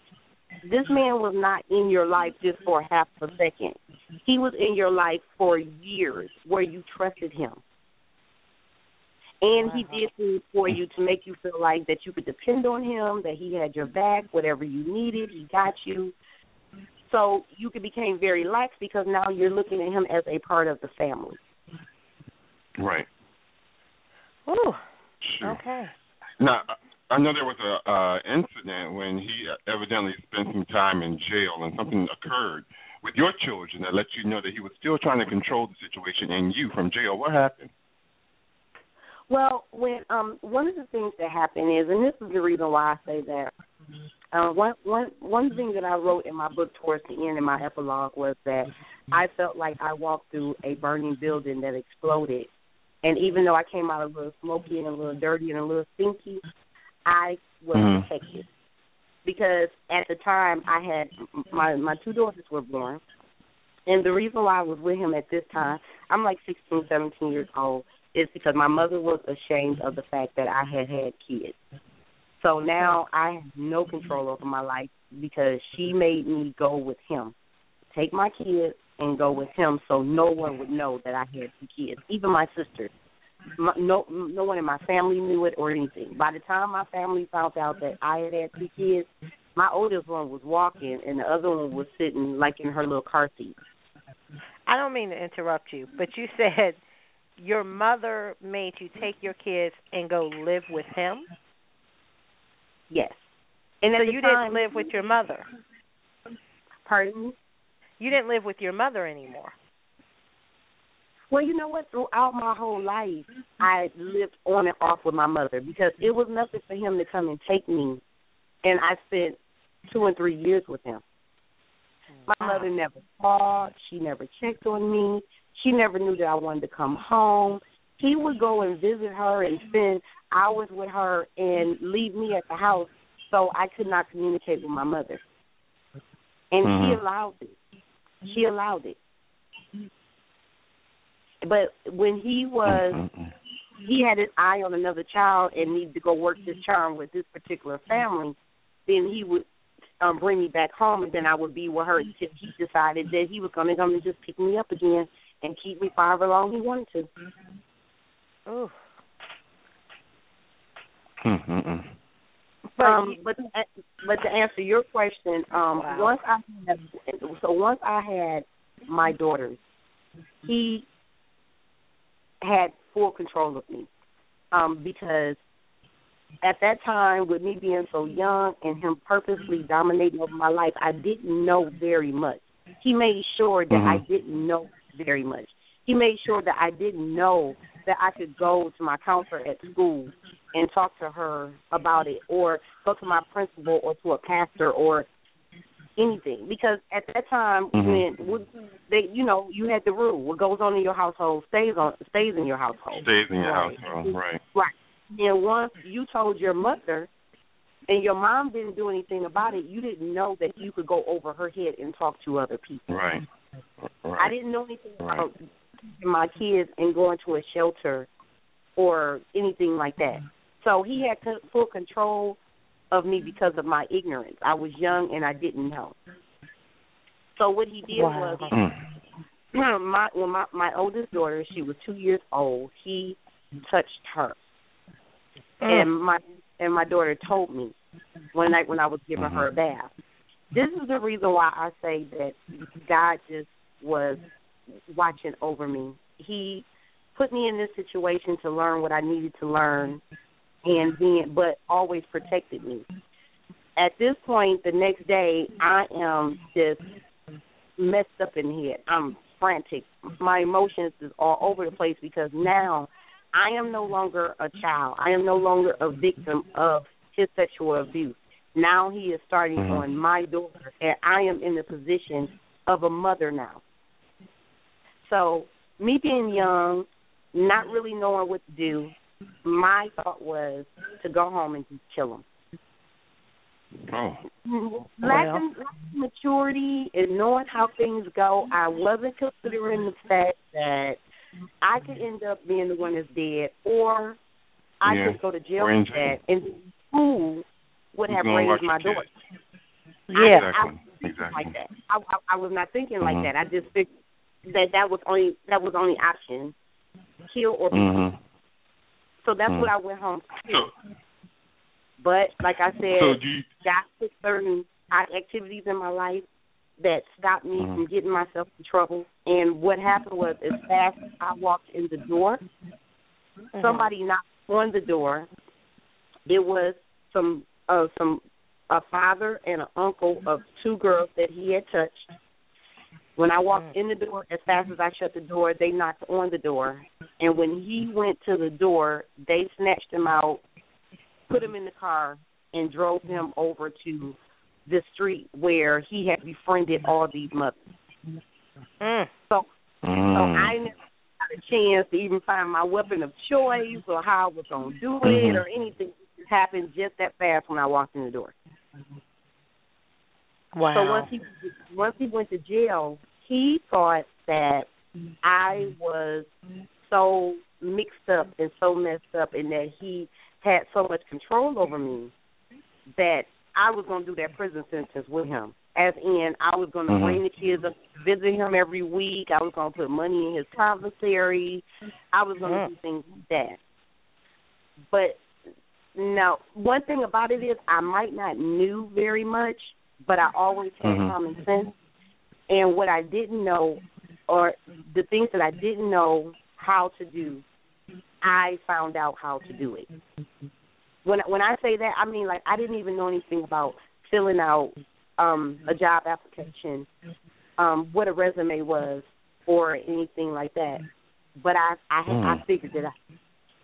This man was not in your life just for half a second. He was in your life for years where you trusted him. And he did uh-huh. things for you to make you feel like that you could depend on him, that he had your back, whatever you needed, he got you. So you became very lax because now you're looking at him as a part of the family. Right. Ooh. Sure. Okay. Now, I know there was a uh, incident when he evidently spent some time in jail, and something occurred with your children that let you know that he was still trying to control the situation and you from jail. What happened? Well, when um one of the things that happened is, and this is the reason why I say that. Uh, one one one thing that I wrote in my book towards the end in my epilogue was that I felt like I walked through a burning building that exploded, and even though I came out a little smoky and a little dirty and a little stinky, I was Mhm. protected because at the time I had my my two daughters were born, and the reason why I was with him at this time, I'm like 16, 17 years old, is because my mother was ashamed of the fact that I had had kids. So now I have no control over my life because she made me go with him, take my kids and go with him, so no one would know that I had two kids, even my sisters. My, no, no one in my family knew it or anything. By the time my family found out that I had had two kids, my oldest one was walking and the other one was sitting like in her little car seat. I don't mean to interrupt you, but you said your mother made you take your kids and go live with him. Yes. And so you time- didn't live with your mother. Pardon? You didn't live with your mother anymore. Well, you know what? Throughout my whole life, I lived on and off with my mother because it was nothing for him to come and take me, and I spent two and three years with him. My mother never called. She never checked on me. She never knew that I wanted to come home. He would go and visit her and spend hours with her and leave me at the house so I could not communicate with my mother. And Mhm. she allowed it. She allowed it. But when he was he had his eye on another child and needed to go work this charm with this particular family, then he would um bring me back home and then I would be with her until he decided that he was gonna come and just pick me up again and keep me for however long he wanted to. Ooh. Mm-mm. um, but but to answer your question, um, Wow. once I had, so once I had my daughters, he had full control of me, um, because at that time, with me being so young and him purposely dominating over my life, I didn't know very much. He made sure that I Mhm. didn't know very much. He made sure that I didn't know that I could go to my counselor at school and talk to her about it or go to my principal or to a pastor or anything because at that time Mhm. when they you know you had the rule what goes on in your household stays on stays in your household Stays in your Right. household, right? right and once you told your mother and your mom didn't do anything about it you didn't know that you could go over her head and talk to other people Right. I didn't know anything Right. about my kids and going to a shelter or anything like that. So he had full control of me because of my ignorance. I was young and I didn't know. So what he did Wow. was mm. my when my my oldest daughter, she was two years old, he touched her. Mm. And my and my daughter told me one night when I was giving her a mm-hmm. bath. This is the reason why I say that God just was watching over me. He put me in this situation to learn what I needed to learn and then but always protected me. At this point the next day I am just messed up in head. I'm frantic. My emotions is all over the place because now I am no longer a child. I am no longer a victim of his sexual abuse. Now he is starting Mhm. on my daughter and I am in the position of a mother now. So me being young, not really knowing what to do, my thought was to go home and just kill him. Oh. Lacking, lacking maturity and knowing how things go, I wasn't considering the fact that I could end up being the one that's dead, or I Yeah. could go to jail for that, and who would Who's have raised my daughter? kids? Yeah. Exactly. was thinking Exactly. like that. I, I, I was not thinking like Mhm. that. I just figured that that was only that was only option, kill or be. So that's Mhm. what I went home to do. But like I said, So do you, got put certain activities in my life that stopped me Mhm. from getting myself in trouble. And what happened was, as fast as I walked in the door, somebody knocked on the door. It was some uh, some a father and an uncle of two girls that he had touched. When I walked in the door, as fast as I shut the door, they knocked on the door. And when he went to the door, they snatched him out, put him in the car, and drove him over to the street where he had befriended all these mothers. Mm. So, so Mm. I never got a chance to even find my weapon of choice or how I was going to do it Mhm. or anything. It happened just that fast when I walked in the door. Wow. So once he once he went to jail, he thought that I was so mixed up and so messed up, and that he had so much control over me that I was going to do that prison sentence with him. As in, I was going to Mhm. bring the kids up, visit him every week. I was going to put money in his commissary. I was going to do things like that. But now, one thing about it is, I might not knew very much, but I always had Mhm. common sense. And what I didn't know, or the things that I didn't know how to do, I found out how to do it. When when I say that, I mean like I didn't even know anything about filling out um a job application, um what a resume was, or anything like that. but I I Mm. I figured it out.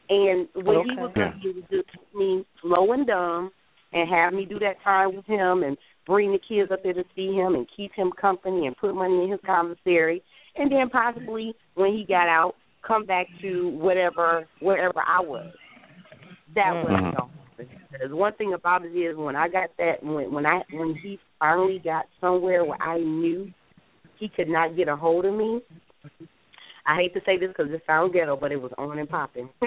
And what he was going to do was just keep me slow and dumb, and have me do that time with him, and bring the kids up there to see him, and keep him company, and put money in his commissary, and then possibly when he got out, come back to whatever wherever I was. That was Mhm. no. Because one thing about it is when I got that when when I when he finally got somewhere where I knew he could not get a hold of me. I hate to say this because it sounds ghetto, but it was on and popping.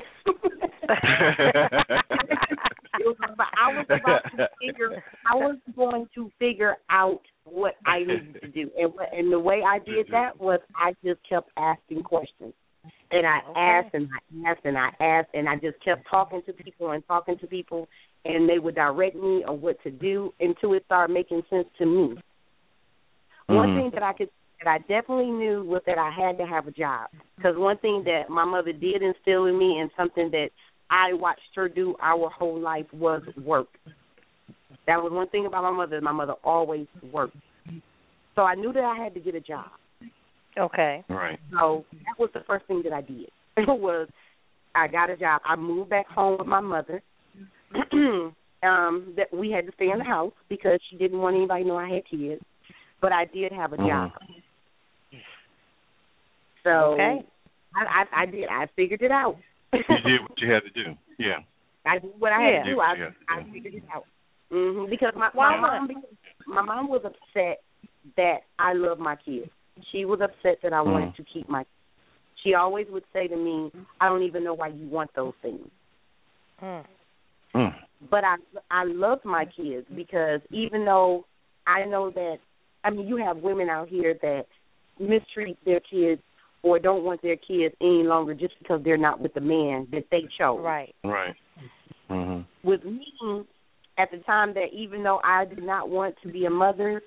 It was about, I was about to figure. I was going to figure out what I needed to do, and what, and the way I did that was I just kept asking questions, and I asked and I asked and I asked, and I just kept talking to people and talking to people, and they would direct me on what to do until it started making sense to me. One Mhm. thing that I could that I definitely knew was that I had to have a job because one thing that my mother did instill in me and something that I watched her do our whole life was work. That was one thing about my mother. My mother always worked. So I knew that I had to get a job. Okay. Right. So that was the first thing that I did. was I got a job. I moved back home with my mother. um, that we had to stay in the house because she didn't want anybody to know I had kids. But I did have a job. So Okay. I, I I did. I figured it out. you did what you had to do. Yeah. I did what I had Yeah. to do. I Yeah. I figured it out. hmm Because my my mom my mom was upset that I love my kids. She was upset that I wanted to keep my. She always would say to me, "I don't even know why you want those things." Mm. Mm. But I I love my kids because even though I know that I mean you have women out here that mistreat their kids or don't want their kids any longer just because they're not with the man that they chose. Right. Right. Mhm. With me at the time that even though I did not want to be a mother,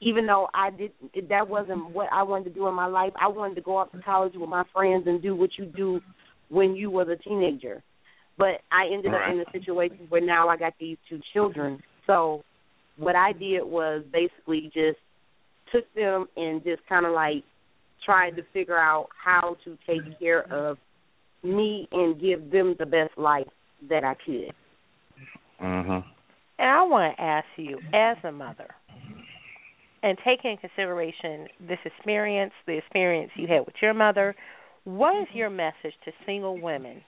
even though I did that wasn't what I wanted to do in my life, I wanted to go off to college with my friends and do what you do when you was a teenager. But I ended up in a situation where now I got these two children. So what I did was basically just took them and just kind of like tried to figure out how to take care of me and give them the best life that I could. Mhm. And I want to ask you, as a mother, and taking into consideration this experience, the experience you had with your mother, what is your message to single women,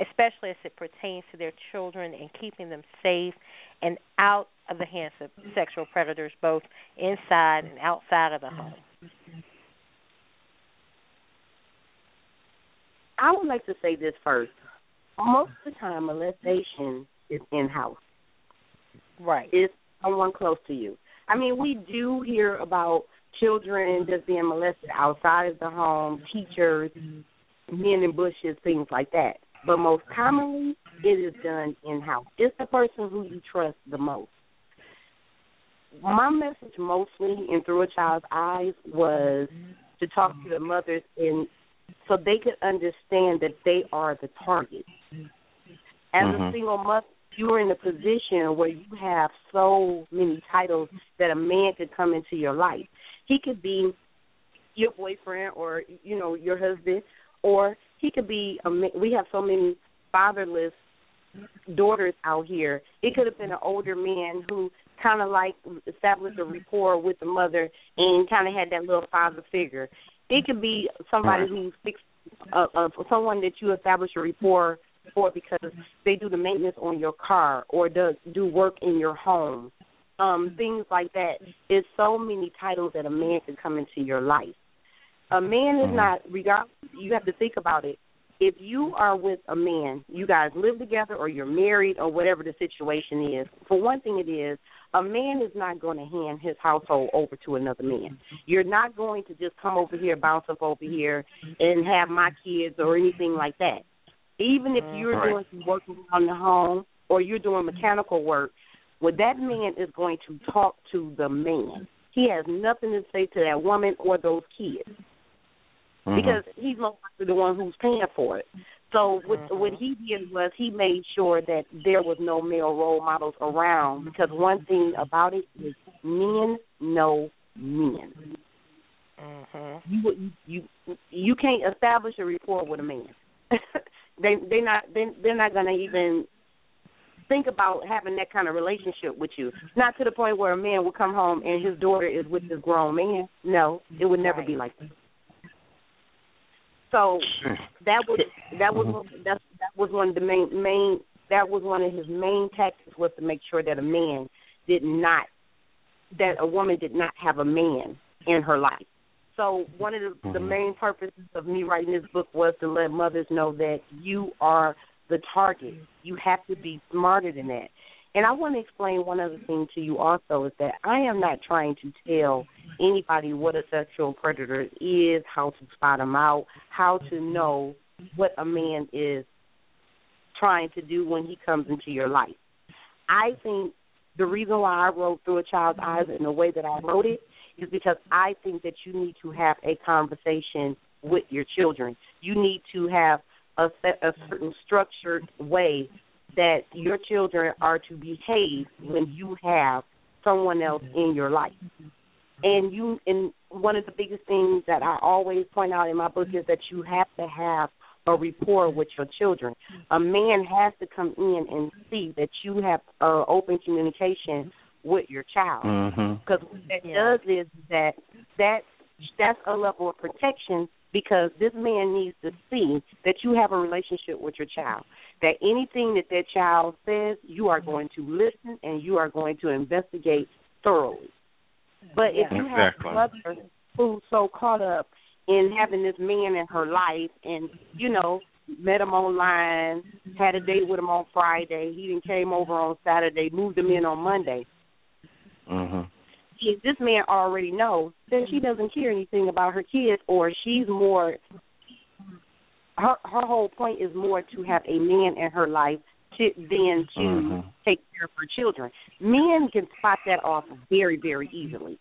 especially as it pertains to their children and keeping them safe and out of the hands of sexual predators, both inside and outside of the home? I would like to say this first. Most of the time, molestation is in house. Right. It's someone close to you. I mean, we do hear about children just being molested outside of the home, teachers, men in bushes, things like that. But most commonly, it is done in house. It's the person who you trust the most. My message mostly and through a child's eyes was to talk to the mothers and so they could understand that they are the target. As Mhm. a single mother, you're in a position where you have so many titles that a man could come into your life. He could be your boyfriend or you know your husband, or he could be a. ma- We have so many fatherless daughters out here. It could have been an older man who kind of like established a rapport with the mother and kind of had that little father figure. It could be somebody who's fixed, uh, uh, someone that you establish a rapport for because they do the maintenance on your car or does do work in your home. Um, things like that. It's so many titles that a man can come into your life. A man is not regardless you have to think about it. If you are with a man, you guys live together or you're married or whatever the situation is. For one thing it is, a man is not going to hand his household over to another man. You're not going to just come over here, bounce up over here and have my kids or anything like that. Even if you're Right. doing some work around the home or you're doing mechanical work, well, that man is going to talk to the man. He has nothing to say to that woman or those kids Mhm. because he's no longer the one who's paying for it. So what what he did was he made sure that there was no male role models around because one thing about it is men know men. Mm-hmm. You you you can't establish a rapport with a man. they they not they they're not gonna even think about having that kind of relationship with you. Not to the point where a man will come home and his daughter is with this grown man. No, it would never be like that. So that was that was that that was one of the main main that was one of his main tactics was to make sure that a man did not that a woman did not have a man in her life. So one of the, the mm-hmm. main purposes of me writing this book was to let mothers know that you are the target. You have to be smarter than that. And I want to explain one other thing to you also is that I am not trying to tell anybody what a sexual predator is, how to spot them out, how to know what a man is trying to do when he comes into your life. I think the reason why I wrote through a child's eyes in the way that I wrote it is because I think that you need to have a conversation with your children. You need to have a, a certain structured way that your children are to behave when you have someone else in your life. And you and one of the biggest things that I always point out in my book is that you have to have a rapport with your children. A man has to come in and see that you have uh, open communication with your child. Mm-hmm. Because what that does is that that that's a level of protection because this man needs to see that you have a relationship with your child. That anything that that child says, you are going to listen and you are going to investigate thoroughly. But if you have Exactly. a mother who's so caught up in having this man in her life and, you know, met him online, had a date with him on Friday, he then came over on Saturday, moved him in on Monday. Mm-hmm. If this man already knows, then she doesn't care anything about her kids or she's more her her whole point is more to have a man in her life to than to Mhm. take care of her children. Men can spot that off very, very easily.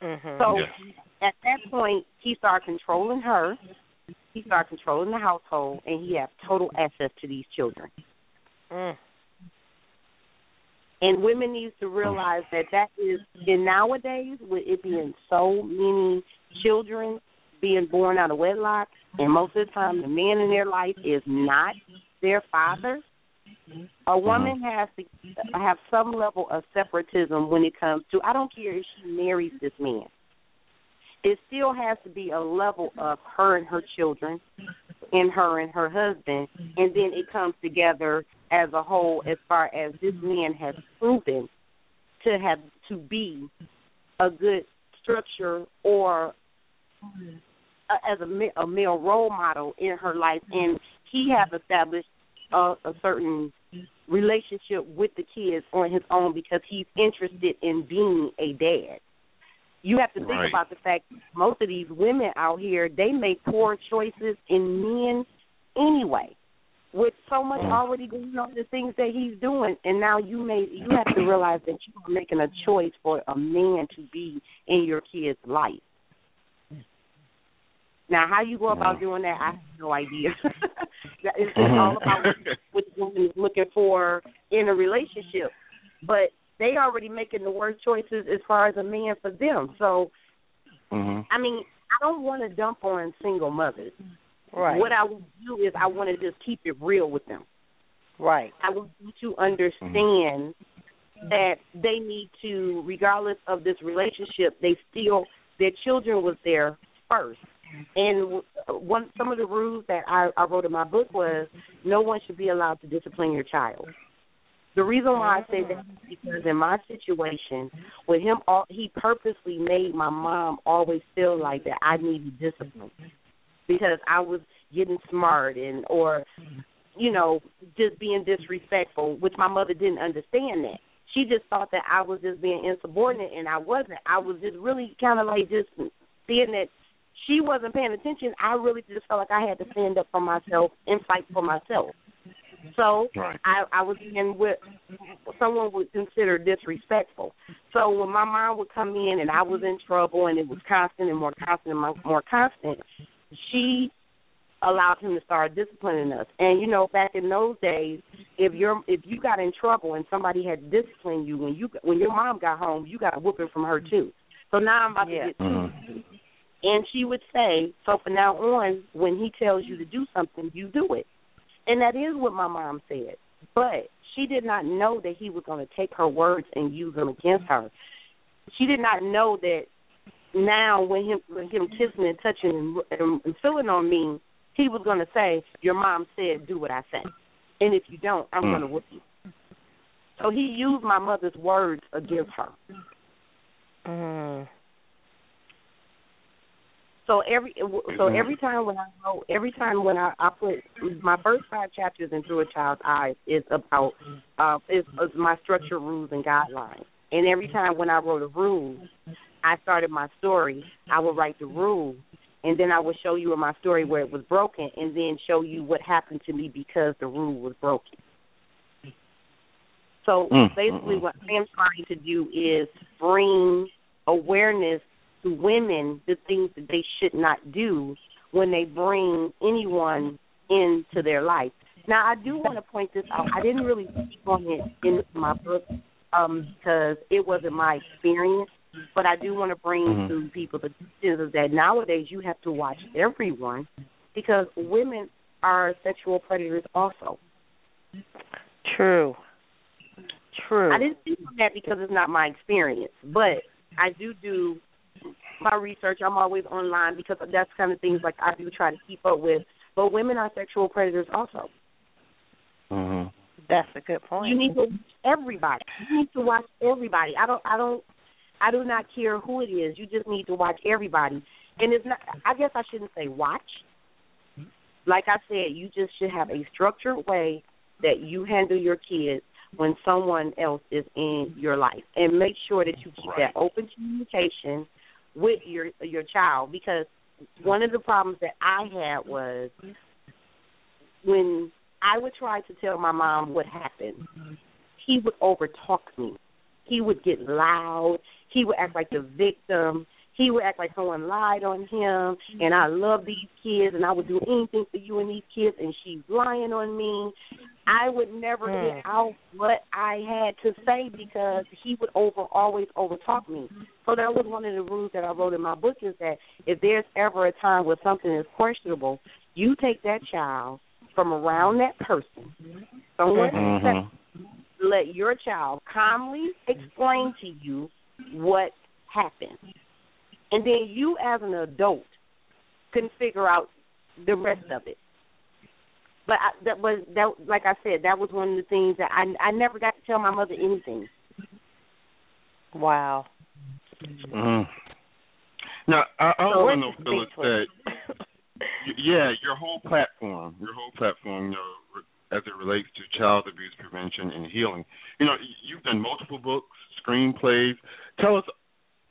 Mm-hmm. So Yes. at that point, he started controlling her. He started controlling the household, and he had total access to these children. Mm. And women need to realize that that is in nowadays with it being so many children being born out of wedlock, and most of the time the man in their life is not their father. A woman mm-hmm. has to have some level of separatism when it comes to. I don't care if she marries this man. It still has to be a level of her and her children, and her and her husband, and then it comes together as a whole. As far as this man has proven to have to be a good structure or uh, as a, a male role model in her life, and he have established a, a certain relationship with the kids on his own because he's interested in being a dad. You have to think Right. about the fact most of these women out here they make poor choices in men anyway. With so much mm. already going on, the things that he's doing, and now you may you have to realize that you are making a choice for a man to be in your kid's life. Now, how you go mm. about doing that, I have no idea. That- it's just all mm-hmm. about what the woman is looking for in a relationship. But they already making the worst choices as far as a man for them. So, Mm-hmm. I mean, I don't want to dump on single mothers. Right. What I will do is I want to just keep it real with them. Right. I want you to understand mm-hmm. that they need to, regardless of this relationship, they still their children was there first. And one some of the rules that I, I wrote in my book was no one should be allowed to discipline your child. The reason why I say that is because in my situation with him, all, he purposely made my mom always feel like that I needed discipline because I was getting smart and or you know just being disrespectful, which my mother didn't understand that. She just thought that I was just being insubordinate, and I wasn't. I was just really kind of like just seeing that she wasn't paying attention. I really just felt like I had to stand up for myself and fight for myself. So Right. I I was in with someone would consider disrespectful. So when my mom would come in and I was in trouble and it was constant and more constant and more constant, she allowed him to start disciplining us. And you know, back in those days, if you're if you got in trouble and somebody had disciplined you when you when your mom got home, you got a whooping from her too. So now I'm about Yeah. to get mm-hmm. two And she would say, so from now on, when he tells you to do something, you do it. And that is what my mom said. But she did not know that he was going to take her words and use them against her. She did not know that now when him when him kissing and touching and, and, and feeling on me, he was going to say, "Your mom said do what I say, and if you don't, I'm Mm. going to whoop you." So he used my mother's words against her. Mm. So every so every time when I wrote, every time when I, I put my first five chapters in Through a Child's Eyes is about uh is, is my structure, rules, and guidelines. And every time when I wrote a rule, I started my story. I would write the rule, and then I would show you in my story where it was broken, and then show you what happened to me because the rule was broken. So Mm, basically, mm. what I am trying to do is bring awareness to women the things that they should not do when they bring anyone into their life. Now, I do want to point this out. I didn't really speak on it in my book um, because it wasn't my experience, but I do want to bring Mhm. to people the is that nowadays you have to watch everyone because women are sexual predators also. True. True. I didn't speak on that because it's not my experience, but I do do my research. I'm always online because that's kind of things like I do try to keep up with. But women are sexual predators also. Mm-hmm. That's a good point. You need to watch everybody. You need to watch everybody. I don't. I don't. I do not care who it is. You just need to watch everybody. And it's not. I guess I shouldn't say watch. Like I said, you just should have a structured way that you handle your kids when someone else is in your life, and make sure that you keep that open communication with your your child. Because one of the problems that I had was when I would try to tell my mom what happened, he would overtalk me. He would get loud. He would act like the victim. He would act like someone lied on him, and I love these kids, and I would do anything for you and these kids, and she's lying on me. I would never Mm. get out what I had to say because he would over always overtalk me. So that was one of the rules that I wrote in my book is that if there's ever a time where something is questionable, you take that child from around that person, someone Mhm. let your child calmly explain to you what happened. And then you as an adult can figure out the rest of it. But I, that was that like I said, that was one of the things that I I never got to tell my mother anything. Wow. Mm. Now, I, I So want to know, what's the Phillis, that yeah, your whole platform, your whole platform, you know, re- as it relates to child abuse prevention and healing. You know, you've done multiple books, screenplays. Tell us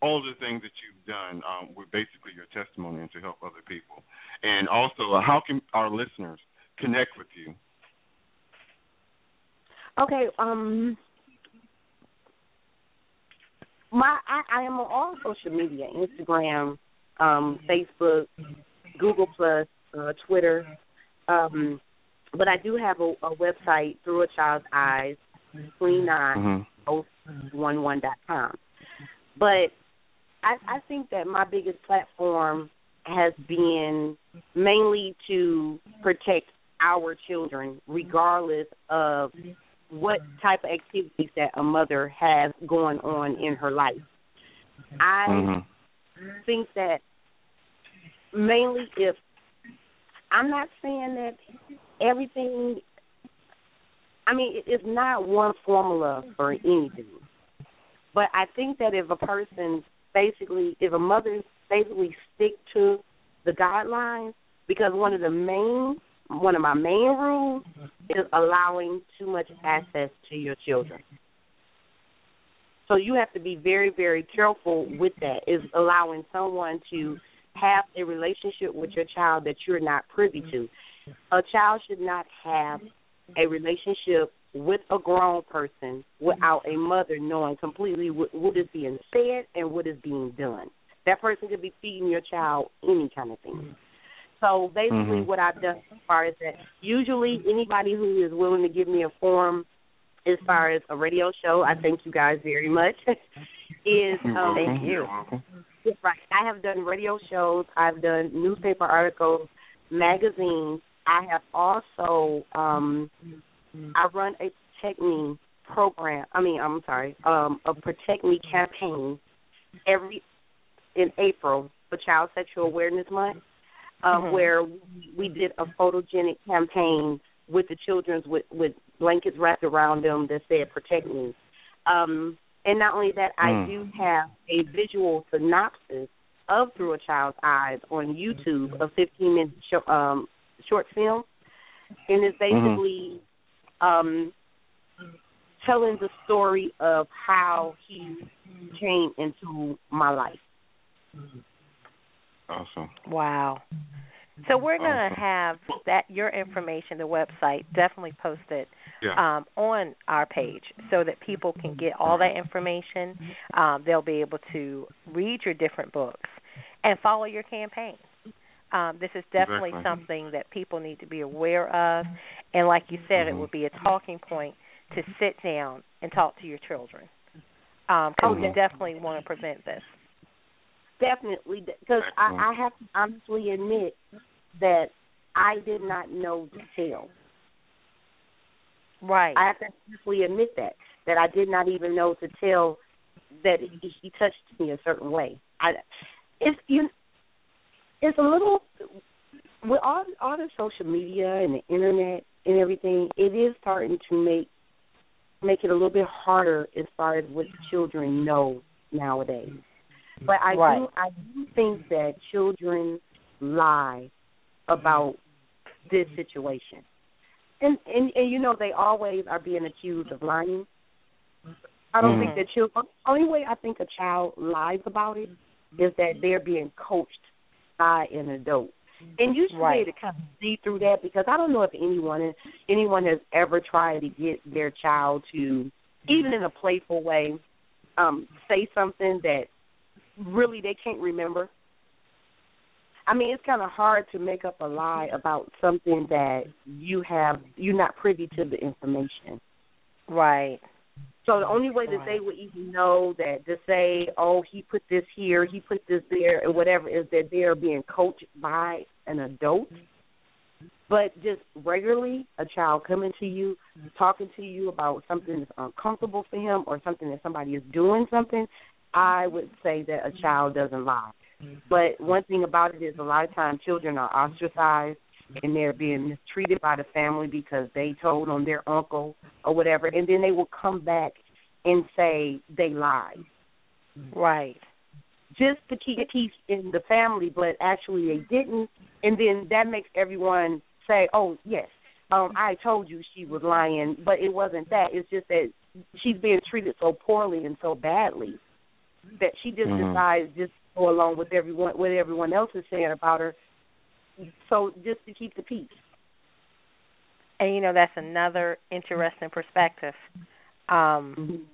all the things that you've done um, with basically your testimony and to help other people. And also, uh, how can our listeners connect with you? Okay, um my I, I am on all social media, Instagram, um, Facebook, Google Plus, uh, Twitter. Um but I do have a, a website through a child's eyes, three nine one one dot com. But I, I think that my biggest platform has been mainly to protect our children, regardless of what type of activities that a mother has going on in her life. I Mm-hmm. think that mainly if I'm not saying that everything I mean it's not one formula for anything. But I think that if a person basically if a mother basically stick to the guidelines because one of the main one of my main rules is allowing too much access to your children. So you have to be very, very careful with that. Is allowing someone to have a relationship with your child that you're not privy to. A child should not have a relationship with a grown person without a mother knowing completely what, what is being said and what is being done. That person could be feeding your child any kind of thing. So basically, Mhm. what I've done as far as that, usually anybody who is willing to give me a forum as far as a radio show, I thank you guys very much. is um, Thank you. right. I have done radio shows. I've done newspaper articles, magazines. I have also um I run a Protect Me program. I mean, I'm sorry, um a Protect Me campaign every in April for Child Sexual Awareness Month, uh, Mhm. where we did a photogenic campaign with the children's with with blankets wrapped around them that said "Protect Me." Um, and not only that, I Mm. do have a visual synopsis of Through a Child's Eyes on YouTube, a 15 minute sh- um, short film, and it's basically um, telling the story of how he came into my life. Awesome. Wow. So we're going to have that your information, the website, definitely posted Yeah. um, on our page so that people can get all that information. Um, they'll be able to read your different books and follow your campaign. Um, this is definitely Exactly. something that people need to be aware of, and like you said, it mm-hmm. would be a talking point to sit down and talk to your children because Oh, we yeah. definitely want to prevent this. Definitely, because I, I have to honestly admit that I did not know details. Right. I have to honestly admit that that I did not even know to tell that he, he touched me a certain way. I it's you it's a little with all all the social media and the internet and everything. It is starting to make make it a little bit harder as far as what children know nowadays. But I Right. do I do think that children lie about this situation. And, and and you know they always are being accused of lying. I don't think Mhm. that children. Only way I think a child lies about it is that they're being coached by an adult, and you should Right. be able to kind of see through that because I don't know if anyone anyone has ever tried to get their child to, even in a playful way, um, say something that really they can't remember. I mean, it's kind of hard to make up a lie about something that you have you're not privy to the information. Right. So the only way that they would even know that to say, "Oh, he put this here, he put this there," and whatever, is that they are being coached by an adult. But just regularly, a child coming to you, talking to you about something that's uncomfortable for him, or something that somebody is doing something, I would say that a child doesn't lie. Mm-hmm. But one thing about it is, a lot of times children are ostracized and they're being mistreated by the family because they told on their uncle or whatever, and then they will come back and say they lied. Right. Just to keep peace in the family, but actually they didn't, and then that makes everyone say, "Oh, yes, um, I told you she was lying," but it wasn't that. It's just that she's being treated so poorly and so badly that she just Mhm. decides just to go along with everyone what everyone else is saying about her. So just to keep the peace. And you know that's another interesting perspective, um,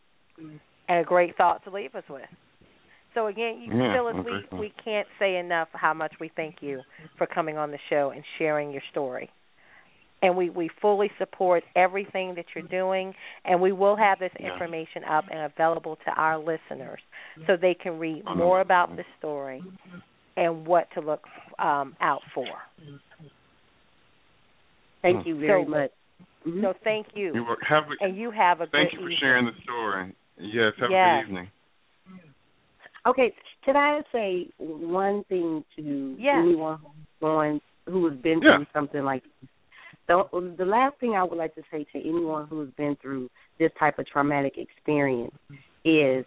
and a great thought to leave us with. So again, you Yeah, Phillis, okay, we we can't say enough how much we thank you for coming on the show and sharing your story. And we we fully support everything that you're doing, and we will have this information up and available to our listeners so they can read more about the story and what to look um, out for. Thank you very So- much. So thank you, You were, have a, and you have a thank good you for evening. sharing the story. Yes, have a Yes. good evening. Okay, can I say one thing to Yes. anyone who's going who has been Yeah. through something like this? The the last thing I would like to say to anyone who has been through this type of traumatic experience is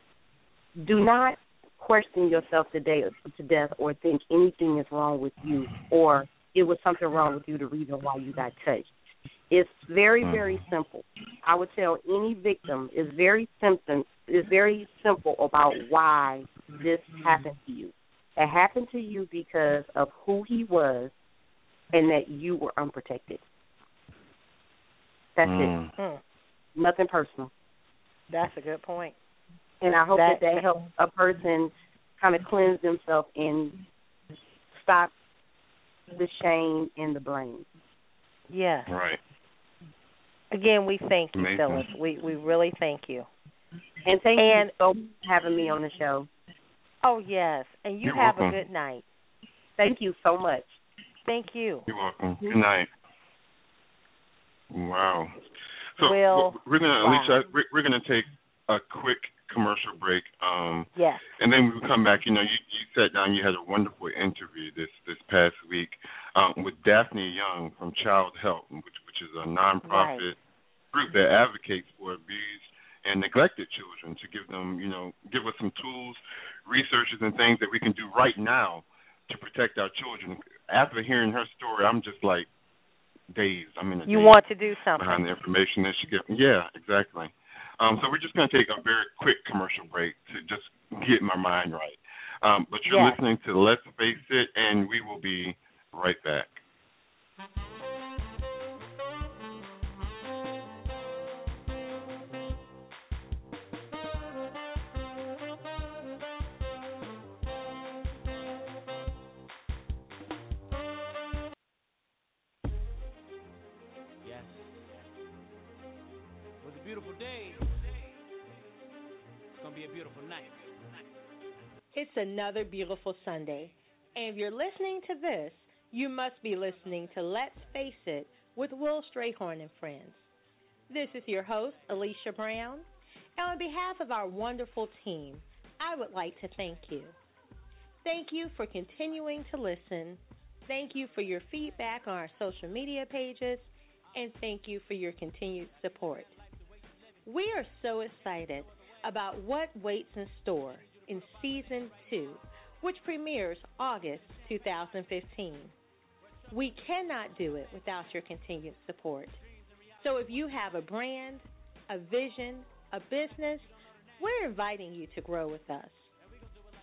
do not question yourself today to death or think anything is wrong with you or it was something wrong with you the reason why you got touched. It's very, very simple. I would tell any victim is very simple is very simple about why this happened to you. It happened to you because of who he was and that you were unprotected. That's it. Hmm. Nothing personal. That's a good point. And I hope that That- that helps a person kind of cleanse themselves and stop the shame and the blame. Yes. Right. Again, we thank you, Amazing. Phillis. We we really thank you. And thank And- you for having me on the show. Oh yes, and you You're have welcome. a good night. Thank you so much. Thank you. You're welcome. Mm-hmm. Good night. Wow. So Well, we're gonna, wow. Alesha, we're, we're gonna take a quick commercial break. Um, Yes. and then we come back. You know, you, you sat down. You had a wonderful interview this this past week um, with Daphne Young from Childhelp, which which is a nonprofit group that advocates for abused and neglected children to give them, you know, give us some tools, researches, and things that we can do right now to protect our children. After hearing her story, I'm just like dazed. I'm in a You want to do something. behind the information that she gives. Yeah, exactly. Um, so we're just going to take a very quick commercial break to just get my mind right. Um, but you're Yes. listening to Let's Face It, and we will be right back. Beautiful night. It's another beautiful Sunday. And if you're listening to this, you must be listening to Let's Face It with Will Strayhorn and Friends. This is your host, Alesha Brown. And on behalf of our wonderful team, I would like to thank you. Thank you for continuing to listen. Thank you for your feedback on our social media pages. And thank you for your continued support. We are so excited about what waits in store in season two, which premieres August 2015. We cannot do it without your continued support. So if you have a brand, a vision, a business, we're inviting you to grow with us.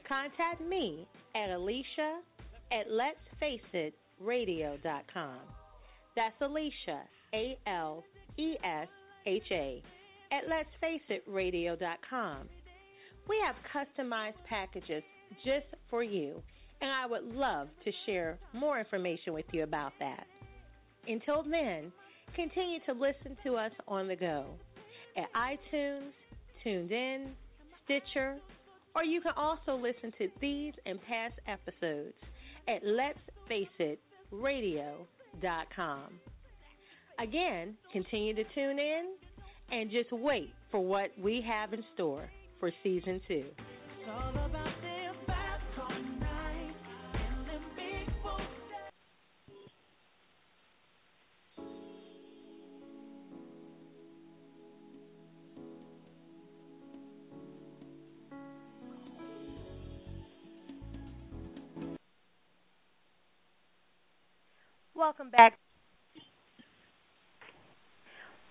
Contact me at Alesha at letsfaceitradio.com. That's Alesha, A L E S H A, at letsfaceitradio.com. We have customized packages just for you, and I would love to share more information with you about that. Until then, continue to listen to us on the go at iTunes, Tuned In, Stitcher, or you can also listen to these and past episodes at letsfaceitradio.com. Again, continue to tune in and just wait for what we have in store for season two. Welcome back.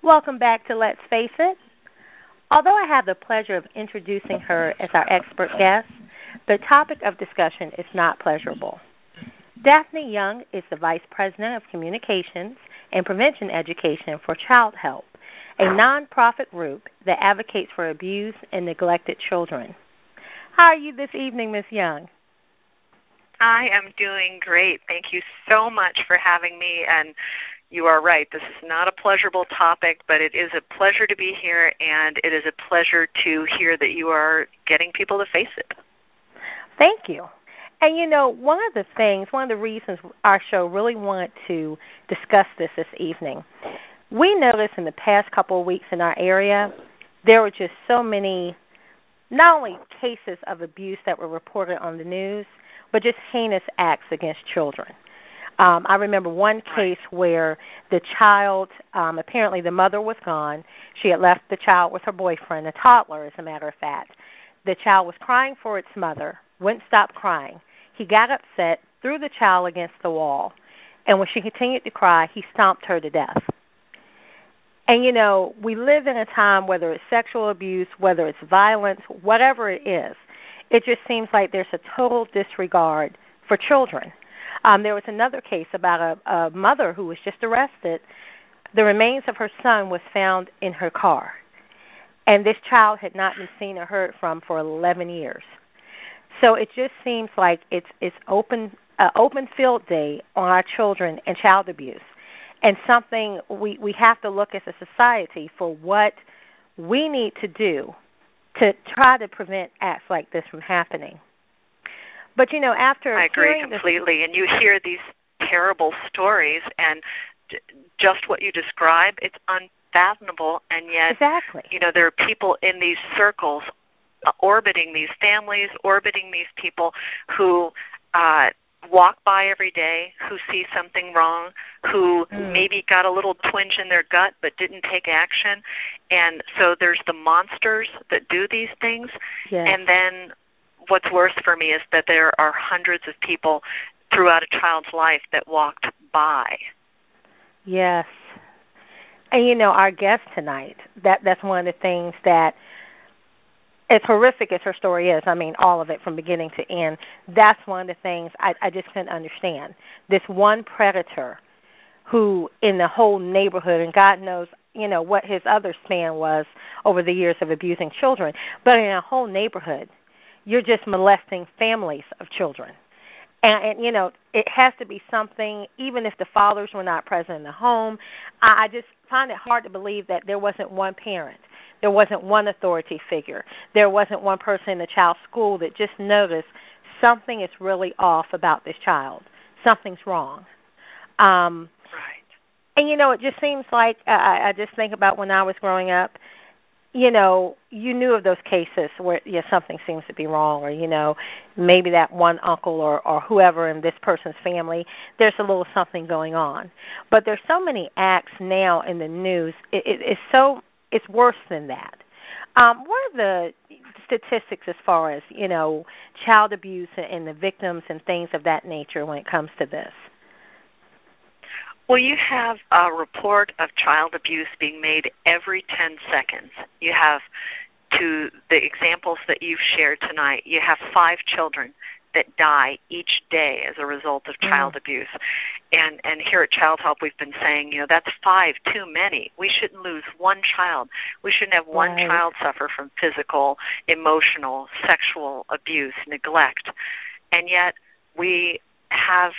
Welcome back to Let's Face It. Although I have the pleasure of introducing her as our expert guest, the topic of discussion is not pleasurable. Daphne Young is the Vice President of Communications and Prevention Education for Childhelp, a nonprofit group that advocates for abused and neglected children. How are you this evening, Miss Young? I am doing great. Thank you so much for having me. And you are right. This is not a pleasurable topic, but it is a pleasure to be here, and it is a pleasure to hear that you are getting people to face it. Thank you. And you know, one of the things, one of the reasons our show really wanted to discuss this this evening, we noticed in the past couple of weeks in our area, there were just so many, not only cases of abuse that were reported on the news, but just heinous acts against children. Um, I remember one case where the child, um, apparently the mother was gone. She had left the child with her boyfriend, a toddler, as a matter of fact. The child was crying for its mother, wouldn't stop crying. He got upset, threw the child against the wall, and when she continued to cry, he stomped her to death. And you know, we live in a time, whether it's sexual abuse, whether it's violence, whatever it is, it just seems like there's a total disregard for children. Um, there was another case about a, a mother who was just arrested. The remains of her son was found in her car, and this child had not been seen or heard from for 11 years. So it just seems like it's it's open uh, open field day on our children and child abuse, and something we we have to look as a society for what we need to do to try to prevent acts like this from happening. But you know, after I agree completely, this, and you hear these terrible stories, and d- just what you describe, it's unfathomable, and yet, exactly, you know, there are people in these circles uh, orbiting these families, orbiting these people who uh walk by every day, who see something wrong, who Mm. maybe got a little twinge in their gut but didn't take action. And so there's the monsters that do these things. Yes. And then what's worse for me is that there are hundreds of people throughout a child's life that walked by. Yes. And you know, our guest tonight, that that's one of the things that as horrific as her story is, I mean all of it from beginning to end, that's one of the things I, I just couldn't understand. This one predator who in the whole neighborhood and God knows, you know, what his other span was over the years of abusing children, but in a whole neighborhood, you're just molesting families of children. And, and you know it has to be something even if the fathers were not present in the home I, I just find it hard to believe that there wasn't one parent. There wasn't one authority figure. There wasn't one person in the child's school that just noticed something is really off about this child. Something's wrong. Um right. and you know it just seems like i i just think about when i was growing up you know, you knew of those cases where yeah, something seems to be wrong, or you know, maybe that one uncle or or whoever in this person's family, there's a little something going on. But there's so many acts now in the news. It, it, it's so it's worse than that. Um, what are the statistics as far as you know child abuse and the victims and things of that nature when it comes to this? Well, you have a report of child abuse being made every 10 seconds. You have, to the examples that you've shared tonight, you have five children that die each day as a result of child mm. abuse. And and here at Childhelp we've been saying, you know, that's five too many. We shouldn't lose one child. We shouldn't have one Right. child suffer from physical, emotional, sexual abuse, neglect. And yet we have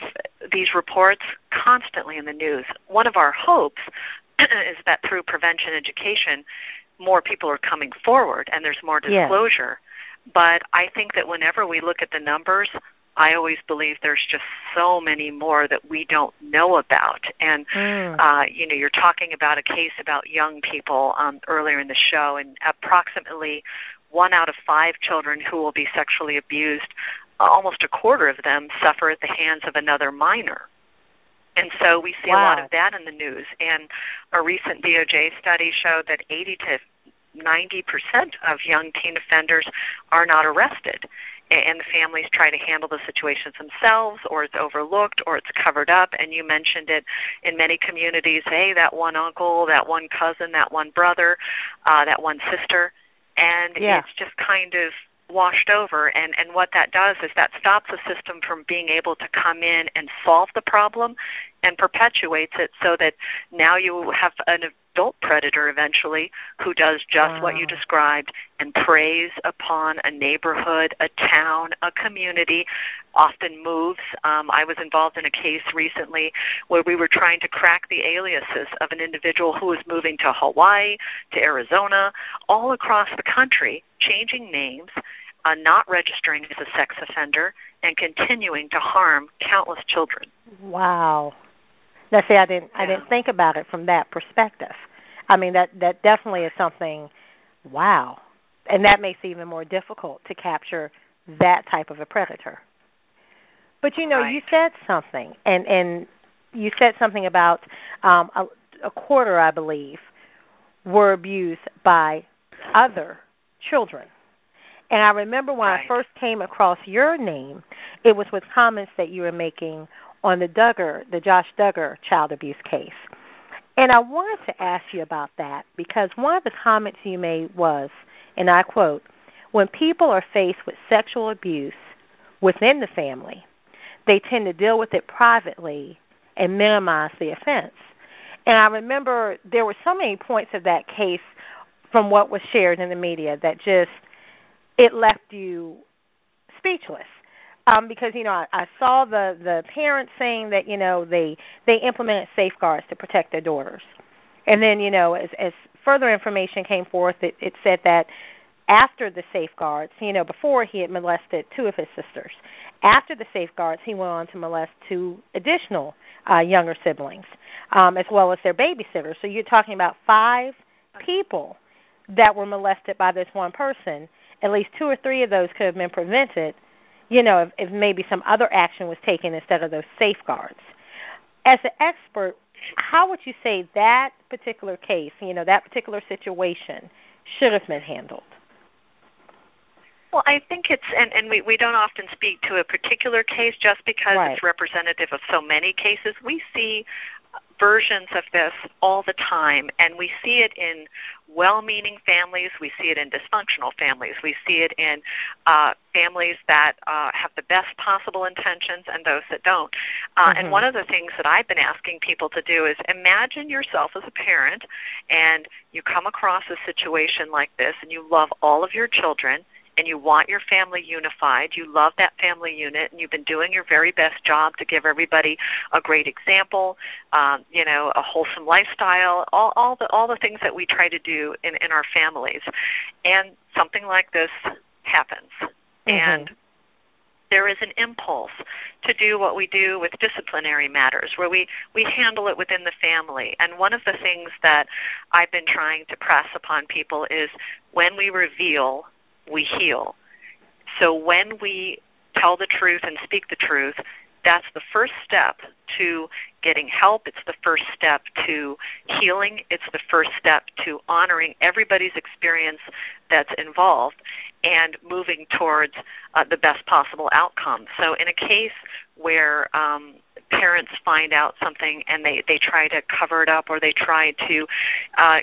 these reports constantly in the news. One of our hopes is that through prevention education, more people are coming forward and there's more disclosure. But I think that whenever we look at the numbers, I always believe there's just so many more that we don't know about. And Mm. uh, you know, you're talking about a case about young people um, earlier in the show, and approximately one out of five children who will be sexually abused, almost a quarter of them suffer at the hands of another minor. And so we see a lot of that in the news. And a recent DOJ study showed that 80 to 90% of young teen offenders are not arrested. And the families try to handle the situations themselves, or it's overlooked, or it's covered up. And you mentioned it in many communities hey, that one uncle, that one cousin, that one brother, uh, that one sister. And Yeah. it's just kind of washed over. And and what that does is that stops the system from being able to come in and solve the problem and perpetuates it so that now you have an adult predator eventually who does just what you described and preys upon a neighborhood, a town, a community, often moves. Um, I was involved in a case recently where we were trying to crack the aliases of an individual who was moving to Hawaii, to Arizona, all across the country, changing names, uh, not registering as a sex offender, and continuing to harm countless children. Wow. Now, see, I didn't, I didn't think about it from that perspective. I mean, that that definitely is something. Wow, and that makes it even more difficult to capture that type of a predator. But you know, you said something, and and you said something about um, a, a quarter, I believe, were abused by other children. And I remember when I first came across your name, it was with comments that you were making on the Duggar, the Josh Duggar child abuse case. And I wanted to ask you about that because one of the comments you made was, and I quote, when people are faced with sexual abuse within the family, they tend to deal with it privately and minimize the offense. And I remember there were so many points of that case from what was shared in the media that just it left you speechless. Um, because you know I, I saw the the parents saying that you know they they implemented safeguards to protect their daughters, and then you know as as further information came forth, it, it said that after the safeguards, you know, before he had molested two of his sisters. After the safeguards, he went on to molest two additional uh, younger siblings, um, as well as their babysitters. So you're talking about five people that were molested by this one person. At least two or three of those could have been prevented, you know, if, if maybe some other action was taken instead of those safeguards. As an expert, how would you say that particular case, you know, that particular situation should have been handled? Well, I think it's, and, and we, we don't often speak to a particular case just because Right. it's representative of so many cases. We see versions of this all the time, and we see it in well meaning families, we see it in dysfunctional families, we see it in uh, families that uh, have the best possible intentions and those that don't. Uh, And Mhm. one of the things that I've been asking people to do is imagine yourself as a parent and you come across a situation like this and you love all of your children and you want your family unified, you love that family unit, and you've been doing your very best job to give everybody a great example, um, you know, a wholesome lifestyle, all, all the all the things that we try to do in in our families, and something like this happens, and there is an impulse to do what we do with disciplinary matters where we we handle it within the family. And one of the things that I've been trying to press upon people is when we reveal we heal. So when we tell the truth and speak the truth that's the first step to getting help. It's the first step to healing. It's the first step to honoring everybody's experience that's involved and moving towards uh, the best possible outcome. So, in a case where um, parents find out something and they they try to cover it up or they try to uh,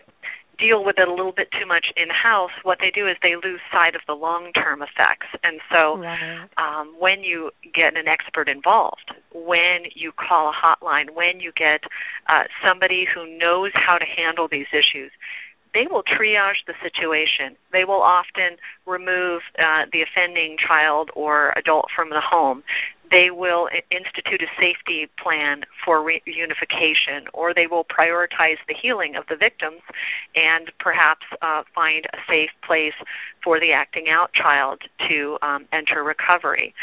deal with it a little bit too much in house, what they do is they lose sight of the long term effects. And so, Right. um, when you get an expert involved, when you call a hotline, when you get uh, somebody who knows how to handle these issues, they will triage the situation. They will often remove uh, the offending child or adult from the home. They will institute a safety plan for reunification, or they will prioritize the healing of the victims and perhaps uh, find a safe place for the acting out child to um, enter recovery.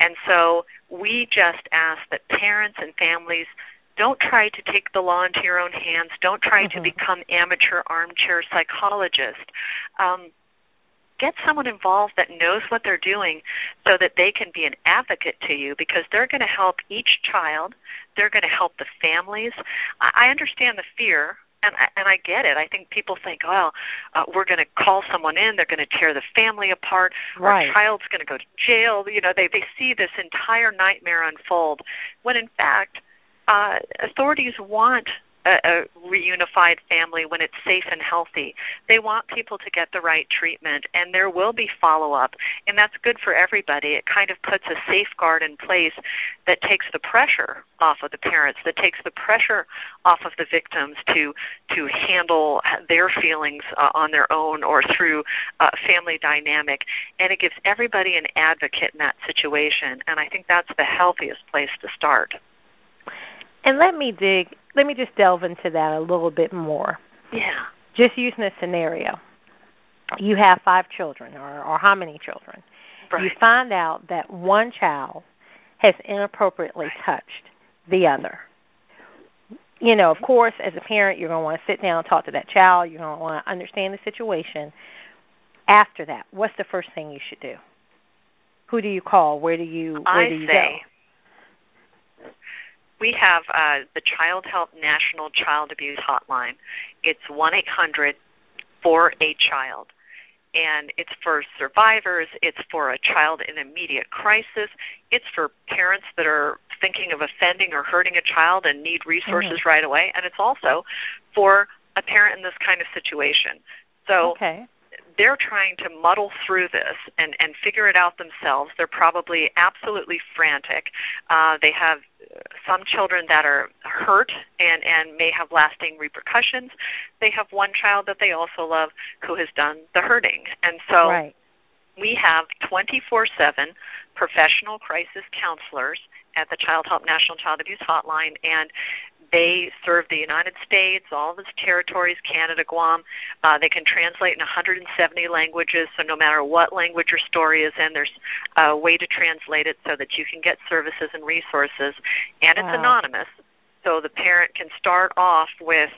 And so we just ask that parents and families don't try to take the law into your own hands. Don't try to become amateur armchair psychologists. Um, get someone involved that knows what they're doing so that they can be an advocate to you because they're going to help each child. They're going to help the families. I understand the fear. And I, and I get it. I think people think, well, uh, we're going to call someone in. They're going to tear the family apart. Right. Our child's going to go to jail. You know, they they see this entire nightmare unfold. When in fact, uh, authorities want a, a reunified family when it's safe and healthy. They want people to get the right treatment, and there will be follow up, and that's good for everybody. It kind of puts a safeguard in place that takes the pressure off of the parents, that takes the pressure off of the victims to to handle their feelings uh, on their own or through a family dynamic, and it gives everybody an advocate in that situation. And I think that's the healthiest place to start. And let me dig, let me just delve into that a little bit more. Yeah. Just using a scenario. You have five children, or, or how many children? You find out that one child has inappropriately touched the other. You know, of course, as a parent, you're going to want to sit down and talk to that child. You're going to want to understand the situation. After that, what's the first thing you should do? Who do you call? Where do you where I do you say we have uh, the Childhelp National Child Abuse Hotline. It's one eight hundred for a child, and it's for survivors. It's for a child in immediate crisis. It's for parents that are thinking of offending or hurting a child and need resources Mhm. right away, and it's also for a parent in this kind of situation. So Okay. They're trying to muddle through this and and figure it out themselves. They're probably absolutely frantic. Uh, they have some children that are hurt and and may have lasting repercussions. They have one child that they also love who has done the hurting, and so Right. we have 24/7 professional crisis counselors at the Childhelp National Child Abuse Hotline and they serve the United States, all of its territories, Canada, Guam. Uh, they can translate in 170 languages, so no matter what language your story is in, there's a way to translate it so that you can get services and resources. And it's Wow. anonymous, so the parent can start off with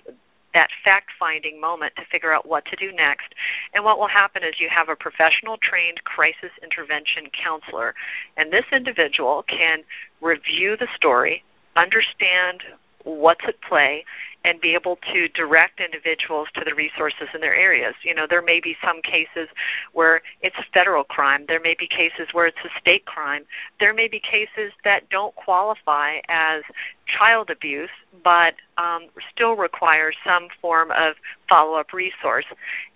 that fact finding moment to figure out what to do next. And what will happen is you have a professional trained crisis intervention counselor, and this individual can review the story, understand what's at play, and be able to direct individuals to the resources in their areas. You know, there may be some cases where it's a federal crime, there may be cases where it's a state crime, there may be cases that don't qualify as child abuse but um, still require some form of follow up resource.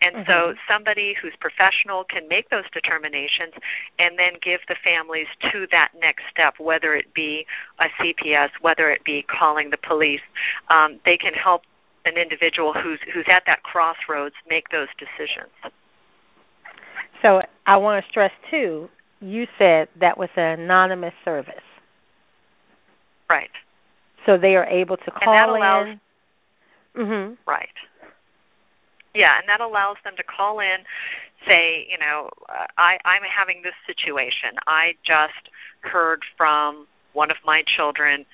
And so somebody who's professional can make those determinations and then give the families to that next step, whether it be a CPS, whether it be calling the police. Um, they can help an individual who's who's at that crossroads make those decisions. So I want to stress too. You said that was an anonymous service, Right. so they are able to call and that allows in. Mhm. Right. Yeah, and that allows them to call in, say, you know, I, I'm having this situation. I just heard from one of my children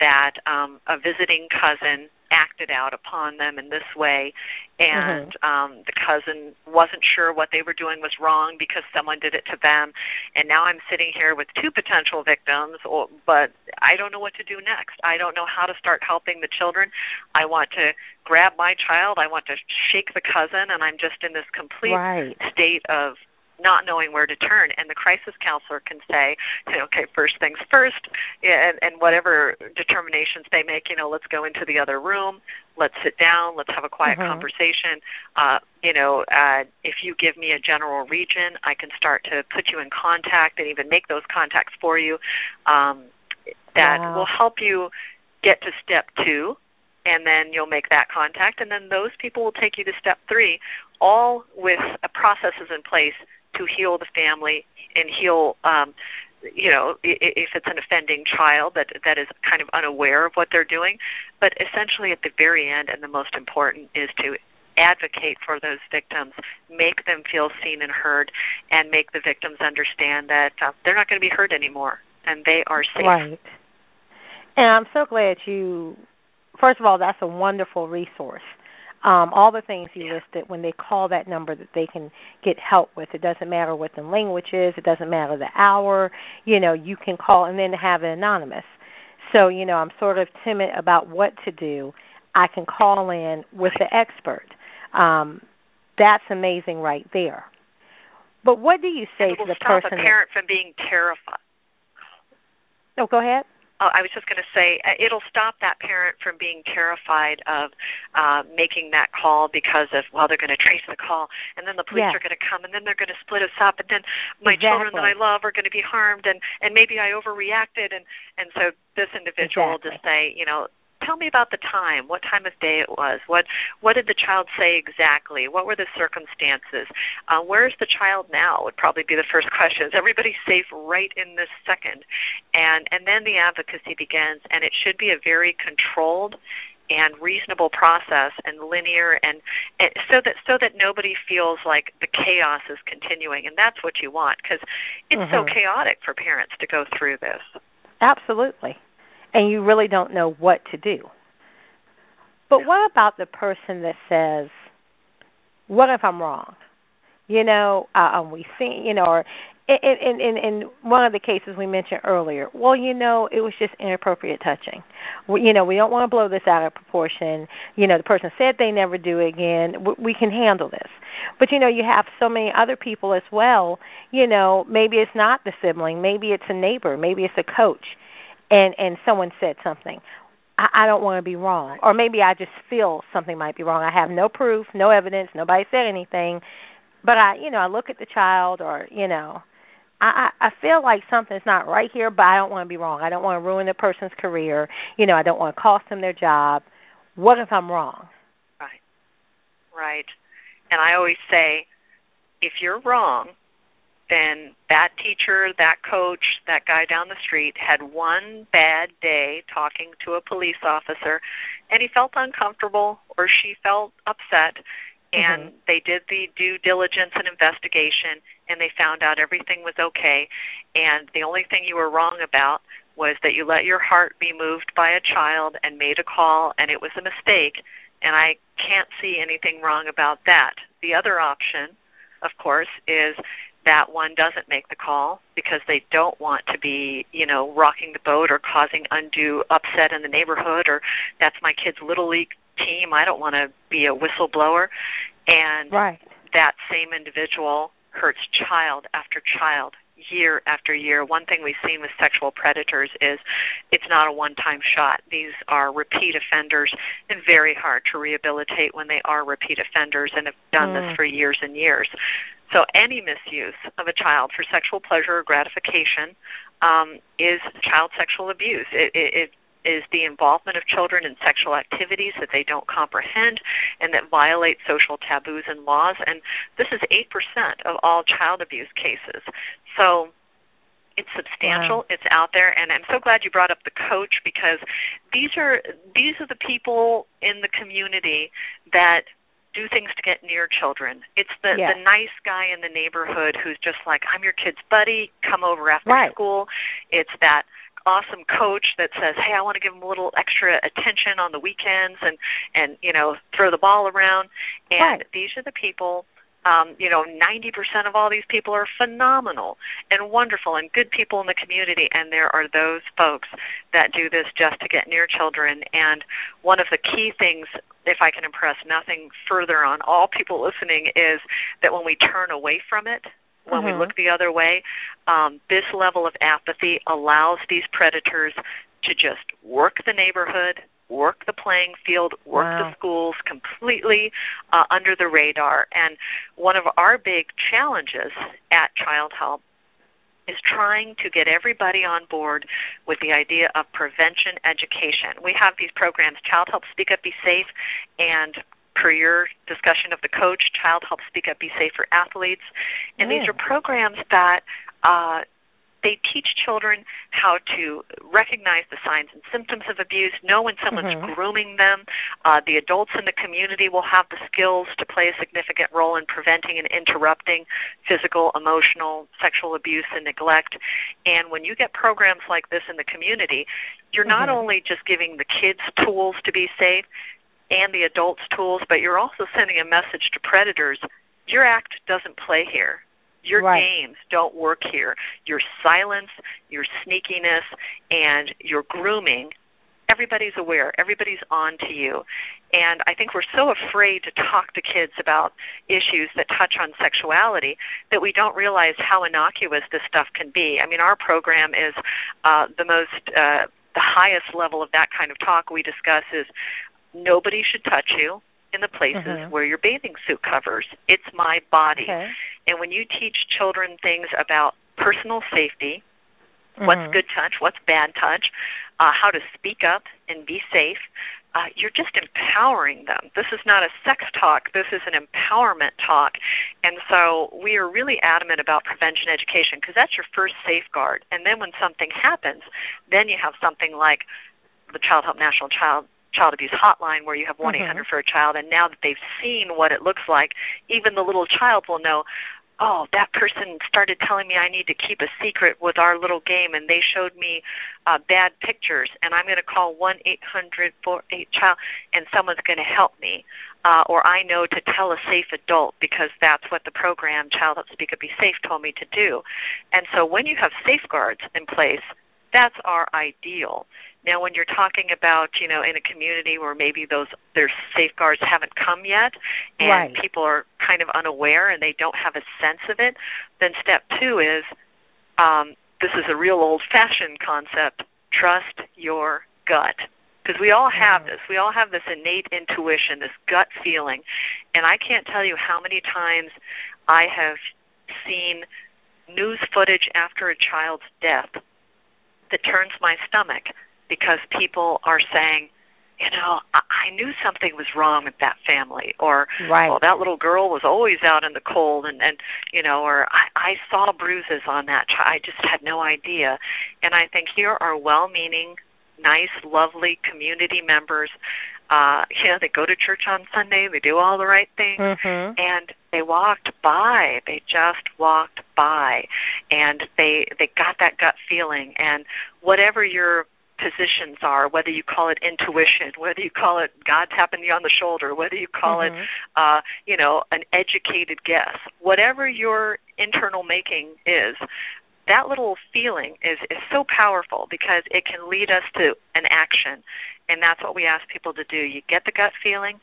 that um, a visiting cousin acted out upon them in this way, and um, the cousin wasn't sure what they were doing was wrong because someone did it to them, and now I'm sitting here with two potential victims, or, but I don't know what to do next. I don't know how to start helping the children. I want to grab my child. I want to shake the cousin, and I'm just in this complete Right. state of not knowing where to turn and the crisis counselor can say you know, okay first things first and, and whatever determinations they make you know let's go into the other room let's sit down let's have a quiet Mhm. conversation uh you know uh if you give me a general region i can start to put you in contact and even make those contacts for you um that Wow. will help you get to step 2 and then you'll make that contact and then those people will take you to step 3 all with processes in place to heal the family and heal um you know if it's an offending child that that is kind of unaware of what they're doing but essentially at the very end and the most important is to advocate for those victims make them feel seen and heard and make the victims understand that uh, they're not going to be hurt anymore and they are safe Right. And I'm so glad you. First of all, that's a wonderful resource. Um, all the things you listed when they call that number that they can get help with. It doesn't matter what the language is. It doesn't matter the hour. You know, you can call and then have it anonymous. So you know, I'm sort of timid about what to do. I can call in with the expert. Um, that's amazing right there. But what do you say to the stop person? a that- parent from being terrified oh, go ahead. Oh, I was just going to say uh, it'll stop that parent from being terrified of uh, making that call because of well they're going to trace the call and then the police Yes. are going to come and then they're going to split us up and then my children that I love are going to be harmed and and maybe I overreacted and and so this individual will just say you know tell me about the time. What time of day it was? What what did the child say exactly? What were the circumstances? Uh, where's the child now would probably be the first question. Is everybody safe right in this second? And and then the advocacy begins and it should be a very controlled and reasonable process and linear and, and so that so that nobody feels like the chaos is continuing. And that's what you want because it's so Mhm. chaotic for parents to go through this. Absolutely. And you really don't know what to do. But what about the person that says, "What if I'm wrong?" You know, uh, um, we see, you know, or in, in in in one of the cases we mentioned earlier. Well, you know, it was just inappropriate touching. We, you know, we don't want to blow this out of proportion. You know, the person said they never do it again. We, we can handle this. But you know, you have so many other people as well. You know, maybe it's not the sibling, maybe it's a neighbor, maybe it's a coach, and and someone said something. I, I don't want to be wrong, or maybe I just feel something might be wrong. I have no proof, no evidence, nobody said anything, but I, you know, I look at the child, or you know, I I feel like something's not right here, but I don't want to be wrong. I don't want to ruin the person's career. You know, I don't want to cost them their job. What if I'm wrong? Right. Right. And I always say, if you're wrong, then that teacher, that coach, that guy down the street had one bad day talking to a police officer, and he felt uncomfortable or she felt upset and Mhm. they did the due diligence and investigation and they found out everything was okay and the only thing you were wrong about was that you let your heart be moved by a child and made a call and it was a mistake and I can't see anything wrong about that. The other option, of course, is that one doesn't make the call because they don't want to be, you know, rocking the boat or causing undue upset in the neighborhood or that's my kid's little league team. I don't want to be a whistleblower. And Right. that same individual hurts child after child year after year. One thing we've seen with sexual predators is it's not a one time shot. These are repeat offenders and very hard to rehabilitate when they are repeat offenders and have done Mm. this for years and years. So any misuse of a child for sexual pleasure or gratification um, is child sexual abuse. It, it, it is the involvement of children in sexual activities that they don't comprehend and that violate social taboos and laws. And this is 8% of all child abuse cases. So it's substantial it's out there and i'm so glad you brought up the coach because these are these are the people in the community that do things to get near children it's the Yes. the nice guy in the neighborhood who's just like i'm your kid's buddy come over after Right. school it's that awesome coach that says hey i want to give him a little extra attention on the weekends and and you know throw the ball around and Right. these are the people um, you know, 90% of all these people are phenomenal and wonderful and good people in the community, and there are those folks that do this just to get near children. And one of the key things, if I can impress nothing further on all people listening, is that when we turn away from it, when we Mhm. look the other way, um, this level of apathy allows these predators to just work the neighborhood, work the playing field, work Wow. the schools completely uh, under the radar. And one of our big challenges at Childhelp is trying to get everybody on board with the idea of prevention education. We have these programs, Childhelp Speak Up Be Safe, and per your discussion of the coach, Childhelp Speak Up Be Safe for athletes. And these Mm. are programs that uh, they teach children how to recognize the signs and symptoms of abuse, know when someone's Mhm. grooming them. Uh, the adults in the community will have the skills to play a significant role in preventing and interrupting physical, emotional, sexual abuse and neglect. And when you get programs like this in the community, you're not Mhm. only just giving the kids tools to be safe and the adults tools, but you're also sending a message to predators your act doesn't play here. Your Right. games don't work here. Your silence, your sneakiness, and your grooming, everybody's aware. Everybody's on to you. And I think we're so afraid to talk to kids about issues that touch on sexuality that we don't realize how innocuous this stuff can be. I mean, our program is uh, the most, uh, the highest level of that kind of talk we discuss is nobody should touch you in the places Mhm. where your bathing suit covers. It's my body. Okay. And when you teach children things about personal safety, what's Mhm. good touch, what's bad touch, uh, how to speak up and be safe, uh, you're just empowering them. This is not a sex talk, this is an empowerment talk. And so we are really adamant about prevention education because that's your first safeguard. And then when something happens, then you have something like the Childhelp National Child child abuse hotline where you have 1-800 for a child and now that they've seen what it looks like even the little child will know oh that person started telling me i need to keep a secret with our little game and they showed me uh, bad pictures and i'm going to call 1-800-48 child and someone's going to help me uh, or i know to tell a safe adult because that's what the program Childhelp speak up be safe told me to do. And so when you have safeguards in place that's our ideal now, when you're talking about, you know, in a community where maybe those their safeguards haven't come yet, and Right. people are kind of unaware and they don't have a sense of it, then step two is um, this is a real old-fashioned concept: trust your gut. Because we all have this. We all have this innate intuition, this gut feeling. And I can't tell you how many times I have seen news footage after a child's death that turns my stomach because people are saying, you know, I, I knew something was wrong with that family, or Right. well, that little girl was always out in the cold, and and you know, or I, I saw bruises on that child. I just had no idea. And I think here are well-meaning, nice, lovely community members uh, you know, they go to church on Sunday, they do all the right things, Mhm. and they walked by. They just walked by, and they they got that gut feeling. And whatever your positions are, whether you call it intuition, whether you call it God tapping you on the shoulder, whether you call Mhm. it, uh, you know, an educated guess, whatever your internal making is, that little feeling is is so powerful because it can lead us to an action and that's what we ask people to do you get the gut feeling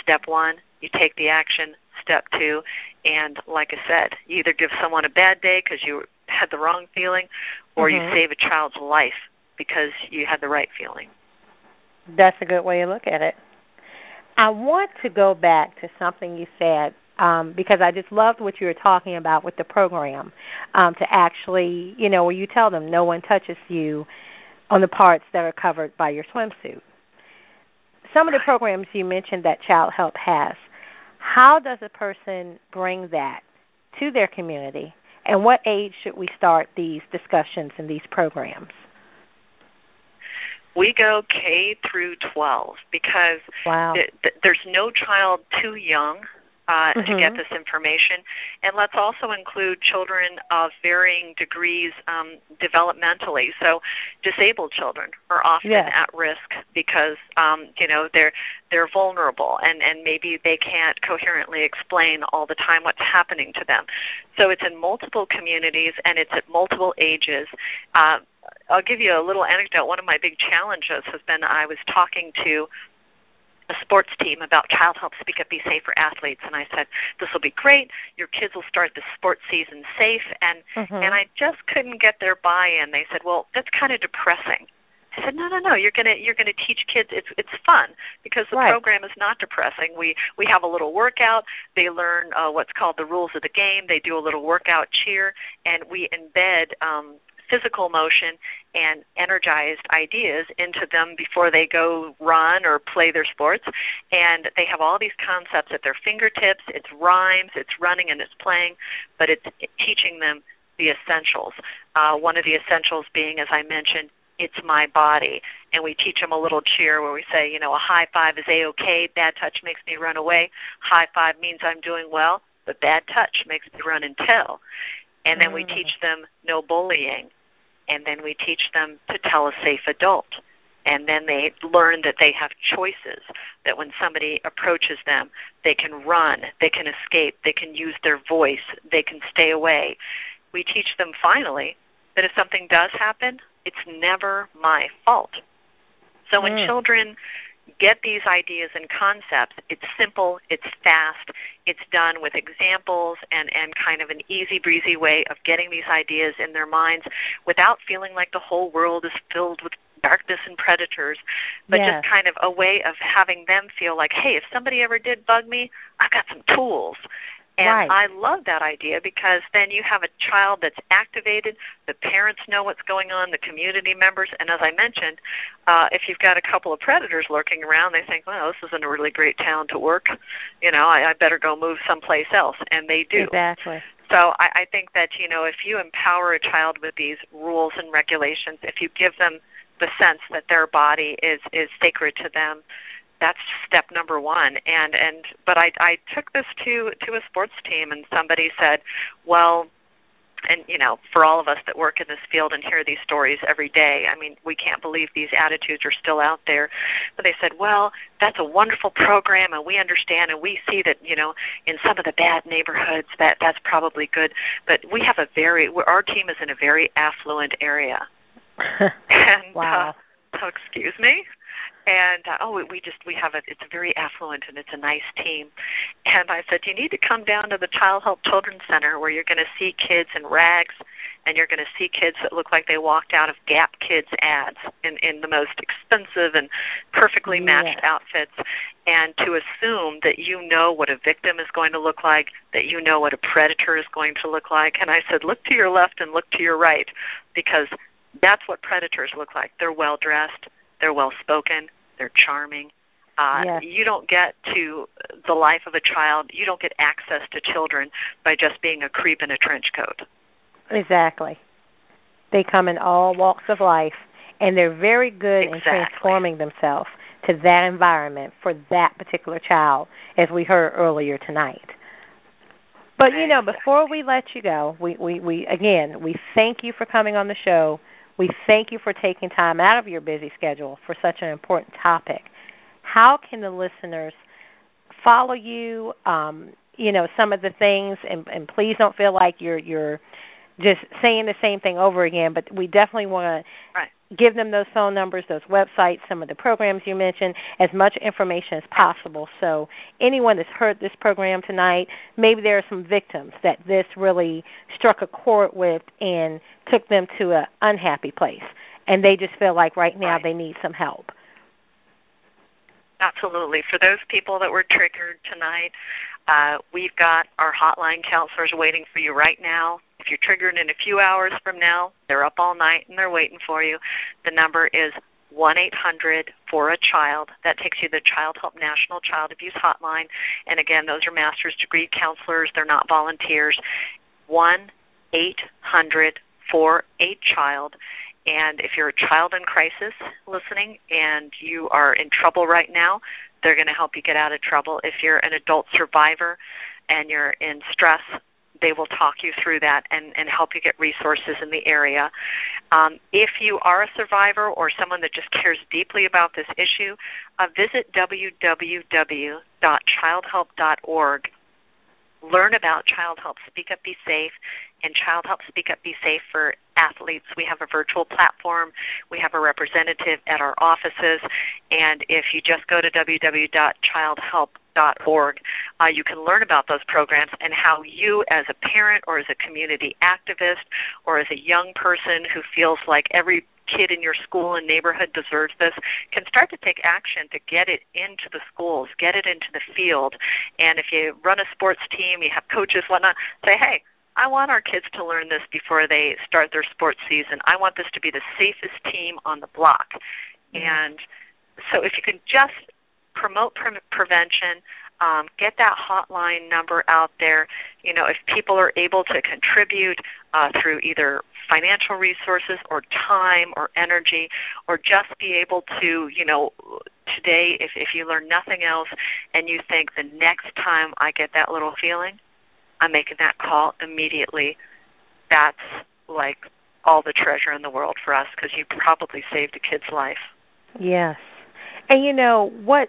step 1 you take the action step 2 and like i said you either give someone a bad day because you had the wrong feeling or Mhm. you save a child's life because you had the right feeling That's a good way to look at it. I want to go back to something you said um, because I just loved what you were talking about with the program um, to actually, you know, where you tell them no one touches you on the parts that are covered by your swimsuit. Some of the programs you mentioned that Childhelp has, how does a person bring that to their community, and what age should we start these discussions and these programs? we go K through 12 because Wow. th- th- there's no child too young uh, to Mhm. get this information. And let's also include children of varying degrees um, developmentally. So disabled children are often Yes. at risk because um, you know they're they're vulnerable and and maybe they can't coherently explain all the time what's happening to them. So it's in multiple communities and it's at multiple ages. Uh, I'll give you a little anecdote. One of my big challenges has been I was talking to a sports team about Childhelp speak up be safe for athletes. And I said this will be great. Your kids will start the sports season safe. And Mhm. and I just couldn't get their buy-in. They said well that's kind of depressing. I said no no no. You're going to you're going to teach kids. It's it's fun because the Right. program is not depressing. We we have a little workout. They learn uh, what's called the rules of the game. They do a little workout cheer. And we embed um physical motion and energized ideas into them before they go run or play their sports. And they have all these concepts at their fingertips. It's rhymes it's running and it's playing but it's teaching them the essentials. Uh, one of the essentials being as i mentioned it's my body. And we teach them a little cheer where we say you know a high five is a okay bad touch makes me run away. High five means i'm doing well but bad touch makes me run and tell. And then we Mm. teach them no bullying and then we teach them to tell a safe adult. And then they learn that they have choices that when somebody approaches them they can run they can escape they can use their voice they can stay away. We teach them finally that if something does happen it's never my fault. So when Mm. children get these ideas and concepts it's simple it's fast it's done with examples and and kind of an easy breezy way of getting these ideas in their minds without feeling like the whole world is filled with darkness and predators but Yes. just kind of a way of having them feel like hey if somebody ever did bug me i've got some tools and Right. I love that idea because then you have a child that's activated, the parents know what's going on, the community members, and as I mentioned, uh, if you've got a couple of predators lurking around, they think, well, this isn't a really great town to work. You know, I, I better go move someplace else, and they do. Exactly. So I, I think that you know if you empower a child with these rules and regulations, if you give them the sense that their body is is sacred to them, that's step number one. And and but I I took this to to a sports team, and somebody said, well. And you know, for all of us that work in this field and hear these stories every day, I mean, we can't believe these attitudes are still out there. But they said, "Well, that's a wonderful program, and we understand, and we see that you know, in some of the bad neighborhoods, that that's probably good. But we have a very, our team is in a very affluent area, and Wow. uh, oh, excuse me. And uh, oh, we- just we have a it's very affluent and it's a nice team. And I said you need to come down to the Childhelp Children's Center where you're going to see kids in rags, and you're going to see kids that look like they walked out of Gap Kids ads in in the most expensive and perfectly matched Yeah. outfits. And to assume that you know what a victim is going to look like, that you know what a predator is going to look like. And I said look to your left and look to your right because that's what predators look like. They're well dressed, they're well spoken, they're charming. Uh, Yes. You don't get to the life of a child, you don't get access to children by just being a creep in a trench coat. Exactly. They come in all walks of life, and they're very good in transforming themselves. to that environment for that particular child, as we heard earlier tonight. But you know, before we let you go, we, we, we again we thank you for coming on the show. We thank you for taking time out of your busy schedule for such an important topic. How can the listeners follow you? Um, you know, some of the things, and, and please don't feel like you're you're just saying the same thing over again. But we definitely want to right give them those phone numbers, those websites, some of the programs you mentioned, as much information as possible. So anyone that's heard this program tonight, maybe there are some victims that this really struck a chord with and took them to an unhappy place, and they just feel like right now right. they need some help. Absolutely. For those people that were triggered tonight, uh, we've got our hotline counselors waiting for you right now. If you're triggered in a few hours from now, they're up all night and they're waiting for you. The number is 1 800 for a child. That takes you to the Childhelp National Child Abuse Hotline. And again, those are master's degree counselors, they're not volunteers. 1 800 for a child. And if you're a child in crisis listening and you are in trouble right now, they're going to help you get out of trouble. If you're an adult survivor and you're in stress, they will talk you through that and, and help you get resources in the area. Um, if you are a survivor or someone that just cares deeply about this issue, uh, visit www.childhelp.org. Learn about Childhelp Speak Up Be Safe and Childhelp Speak Up Be Safe for athletes. We have a virtual platform. We have a representative at our offices. And if you just go to www.childhelp.org, uh, you can learn about those programs and how you, as a parent or as a community activist or as a young person who feels like every kid in your school and neighborhood deserves this can start to take action to get it into the schools, get it into the field. And if you run a sports team, you have coaches, whatnot, say, hey, I want our kids to learn this before they start their sports season. I want this to be the safest team on the block. And so if you can just promote pre- prevention, um, get that hotline number out there. You know, if people are able to contribute uh, through either financial resources or time or energy, or just be able to, you know, today, if, if you learn nothing else and you think the next time I get that little feeling, I'm making that call immediately. That's like all the treasure in the world for us because you probably saved a kid's life. Yes. And you know what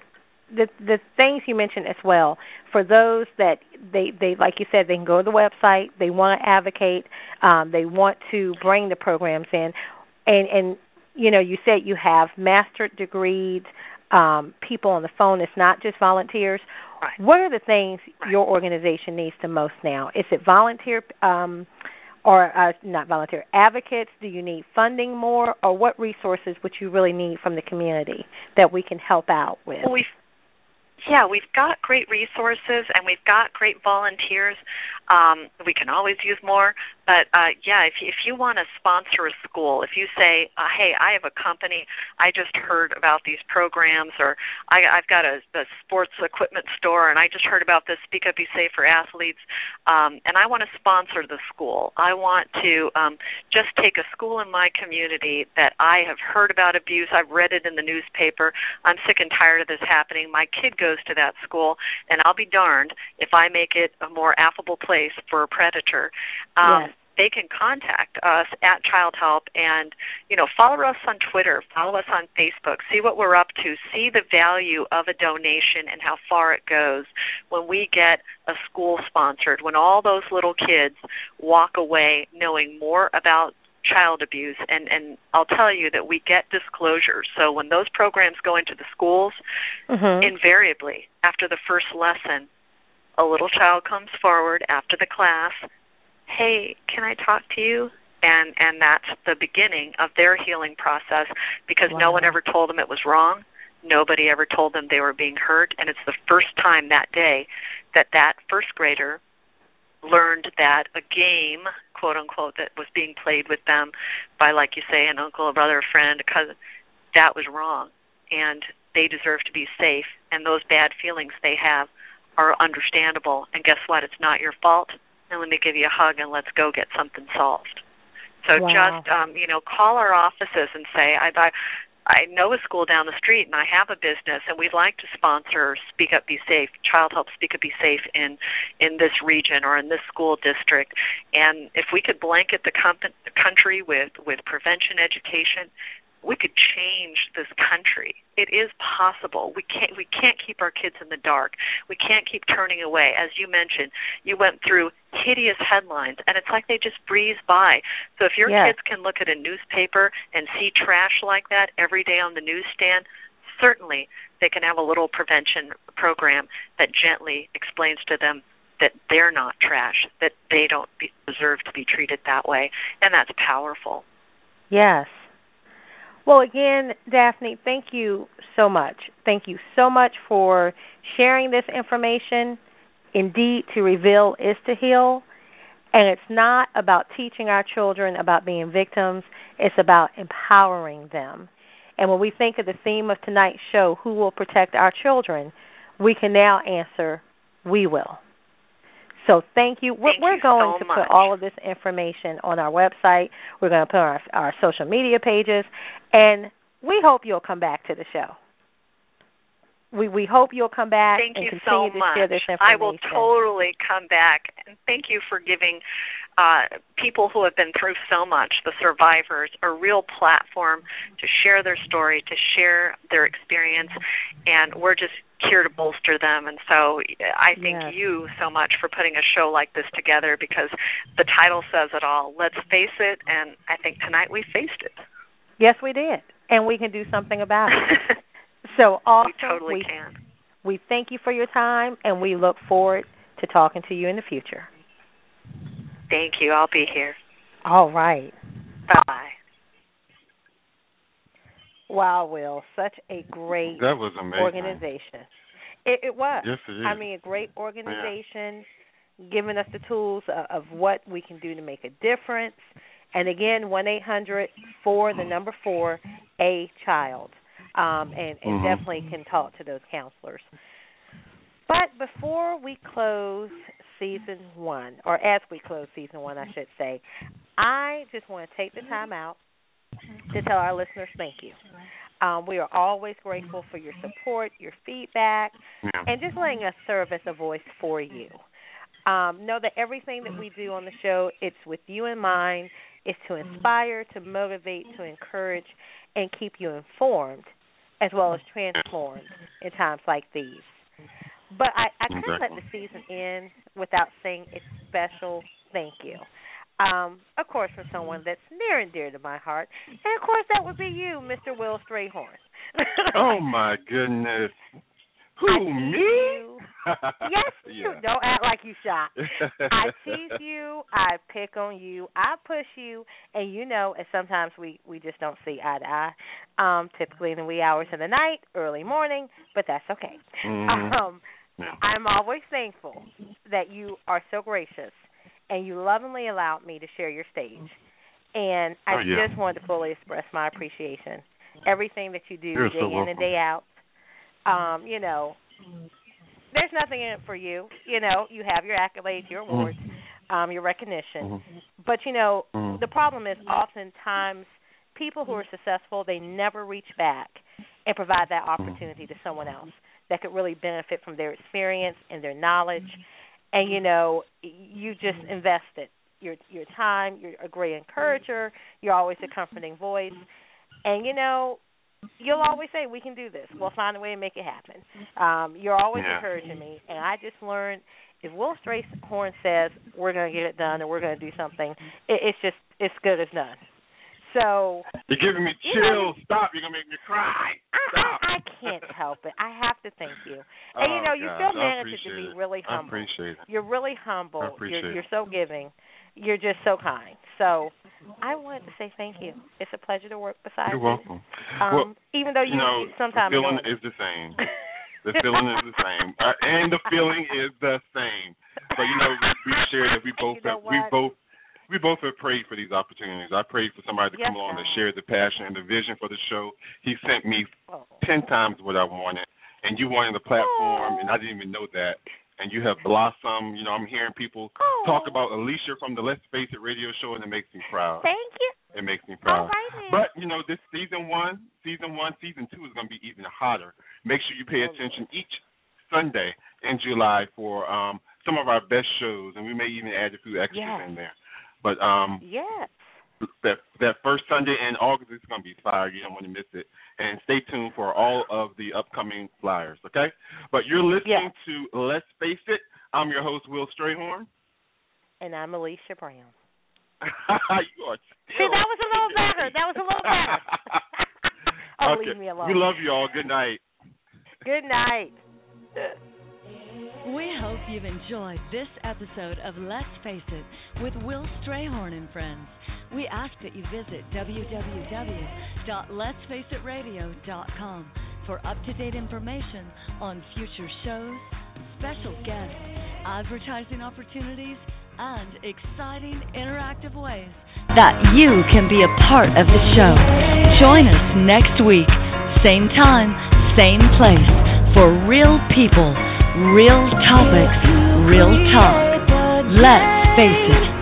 the the things you mentioned as well for those that they they like you said they can go to the website they want to advocate um they want to bring the programs in and and you know you said you have master degrees um people on the phone it's not just volunteers Right. what are the things your organization needs the most now is it volunteer um or uh, not volunteer advocates do you need funding more or what resources would you really need from the community that we can help out with Well, we've yeah, we've got great resources and we've got great volunteers. Um, we can always use more, but uh, yeah, if if you want to sponsor a school, if you say, uh, "Hey, I have a company, I just heard about these programs," or I, "I've got a, a sports equipment store and I just heard about this Speak Up Be Safe for athletes," um, and I want to sponsor the school. I want to um, just take a school in my community that I have heard about abuse. I've read it in the newspaper. I'm sick and tired of this happening. My kid goes to that school, and I'll be darned if I make it a more affable place for a predator. Um, Yes. They can contact us at Childhelp and, you know, follow us on Twitter, follow us on Facebook, see what we're up to, see the value of a donation and how far it goes. When we get a school sponsored, when all those little kids walk away knowing more about child abuse and and I'll tell you that we get disclosures. So when those programs go into the schools, Mhm. invariably after the first lesson, a little child comes forward after the class, "Hey, can I talk to you?" And and that's the beginning of their healing process because no one ever told them it was wrong. Nobody ever told them they were being hurt and it's the first time that day that that first grader learned that a game, quote unquote, that was being played with them by, like you say, an uncle, a brother, a friend, a cousin, that was wrong. And they deserve to be safe. And those bad feelings they have are understandable. And guess what? It's not your fault. And let me give you a hug and let's go get something solved. So Wow. just, um, you know, call our offices and say, I, I I know a school down the street and I have a business and we'd like to sponsor Speak Up Be Safe, Childhelp Speak Up Be Safe in in this region or in this school district. And if we could blanket the com- country with with prevention education, we could change this country. It is possible. We can't we can't keep our kids in the dark. We can't keep turning away. As you mentioned, you went through hideous headlines and it's like they just breeze by. So if your Yes. kids can look at a newspaper and see trash like that every day on the newsstand, certainly they can have a little prevention program that gently explains to them that they're not trash, that they don't be, deserve to be treated that way, and that's powerful. Yes. Well, again, Daphne, thank you so much. Thank you so much for sharing this information. Indeed, to reveal is to heal. And it's not about teaching our children about being victims, it's about empowering them. And when we think of the theme of tonight's show, who will protect our children, we can now answer, we will. So thank you. We're, Thank we're you going so to much. put all of this information on our website. We're going to put on our, our social media pages, and we hope you'll come back to the show. We we hope you'll come back Thank and you continue so to much. share this information. I will totally come back. And thank you for giving uh, people who have been through so much, the survivors, a real platform to share their story, to share their experience, and we're just here to bolster them. And so I thank Yes. you so much for putting a show like this together because the title says it all. Let's face it, and I think tonight we faced it. Yes, we did, and we can do something about it. so awesome. we totally we, can. we thank you for your time, and we look forward to talking to you in the future. Thank you. I'll be here. All right. Bye. Wow, Will, such a great That was amazing. organization. It, it was. Yes, it is. I mean, a great organization, giving us the tools of, of what we can do to make a difference. And again, one eight hundred for the number four a child, um, and, and Mhm. definitely can talk to those counselors. But before we close season one, or as we close season one, I should say, I just want to take the time out to tell our listeners thank you. Um, we are always grateful for your support, your feedback, and just letting us serve as a voice for you. Um, know that everything that we do on the show, it's with you in mind. It's to inspire, to motivate, to encourage, and keep you informed, as well as transformed in times like these. But I, I couldn't let the season end without saying a special thank you. Um, of course, for someone that's near and dear to my heart, and of course that would be you, Mr. Will Strayhorn. Oh my goodness. Who me? you. Yes, you. Yeah. Don't act like you shot. I tease you. I pick on you. I push you, and you know, and sometimes we we just don't see eye to eye. Um, typically in the wee hours of the night, early morning, but that's okay. Mhm. Um, I'm always thankful that you are so gracious and you lovingly allowed me to share your stage. And I Oh, yeah. just wanted to fully express my appreciation. Everything that you do You're day so in welcome. and day out. Um, you know, there's nothing in it for you. You know, you have your accolades, your awards, um, your recognition. But you know, Mhm. the problem is oftentimes people who are successful they never reach back and provide that opportunity to someone else that could really benefit from their experience and their knowledge. And you know, you just invested your your time. You're a great encourager. You're always a comforting voice, and you know, you'll always say, "We can do this. We'll find a way to make it happen." Um, you're always Yeah. encouraging me, and I just learned if Will Strayhorn says we're going to get it done and we're going to do something, it, it's just it's good as done. So You're giving me You know, chills. Stop. You're gonna make me cry. I, I, I can't help it. I have to thank you. And you Oh, know, you gosh, still I manage to be really I humble. appreciate it. You're really humble. I appreciate you're it. you're so giving. You're just so kind. So I wanted to say thank you. It's a pleasure to work beside you. You're welcome. Um, well, even though you, you know, sometimes the feeling is the same. The feeling is the same, uh, and the feeling is the same. But you know, we share that we both You know have, we both we both have prayed for these opportunities. I prayed for somebody to Yes, come along that shared the passion and the vision for the show. He sent me Oh. ten times what I wanted, and you wanted the platform, and I didn't even know that. And you have blossomed. You know, I'm hearing people talk about Alesha from the Let's Face It radio show, and it makes me proud. Thank you. It makes me proud. right But you know, this season one, season one, season two is going to be even hotter. Make sure you pay attention each Sunday in July for um, some of our best shows, and we may even add a few extras Yes. in there. But um, Yes. that that first Sunday in August is going to be fire. You don't want to miss it. And stay tuned for all of the upcoming flyers. Okay. But you're listening to Let's Face It. I'm your host Will Strayhorn. And I'm Alesha Brown. you are See, that was a little better. That was a little better. oh, okay. leave me alone. We love you all. Good night. Good night. We hope you've enjoyed this episode of Let's Face It with Will Strayhorn and Friends. We ask that you visit www.letsfaceitradio.com for up-to-date information on future shows, special guests, advertising opportunities, and exciting interactive ways that you can be a part of the show. Join us next week, same time, same place, for real people, real topics, real talk. Let's face it.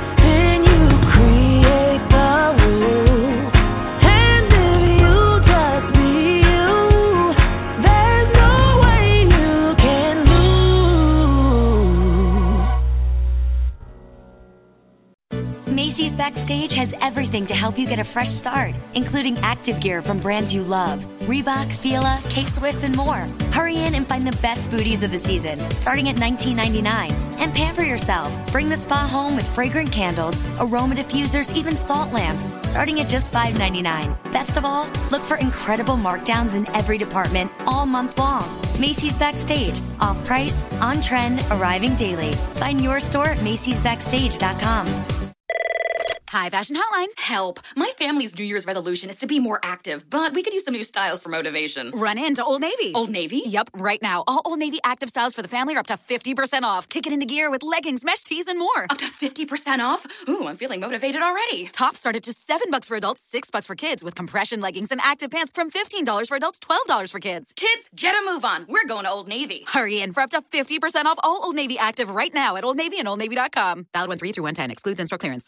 Backstage has everything to help you get a fresh start, including active gear from brands you love Reebok, Fila, K Swiss, and more. Hurry in and find the best booties of the season, starting at $19.99. And pamper yourself. Bring the spa home with fragrant candles, aroma diffusers, even salt lamps, starting at just $5.99. Best of all, look for incredible markdowns in every department all month long. Macy's Backstage, off price, on trend, arriving daily. Find your store at Macy'sBackstage.com. Hi, Fashion Hotline. Help. My family's New Year's resolution is to be more active, but we could use some new styles for motivation. Run into Old Navy. Old Navy? Yep, right now. All Old Navy active styles for the family are up to 50% off. Kick it into gear with leggings, mesh tees, and more. Up to 50% off? Ooh, I'm feeling motivated already. Tops start at just 7 bucks for adults, 6 bucks for kids, with compression leggings and active pants from $15 for adults, $12 for kids. Kids, get a move on. We're going to Old Navy. Hurry in for up to 50% off all Old Navy active right now at Old Navy and OldNavy.com. Valid 1 3 through 110. Excludes in store clearance.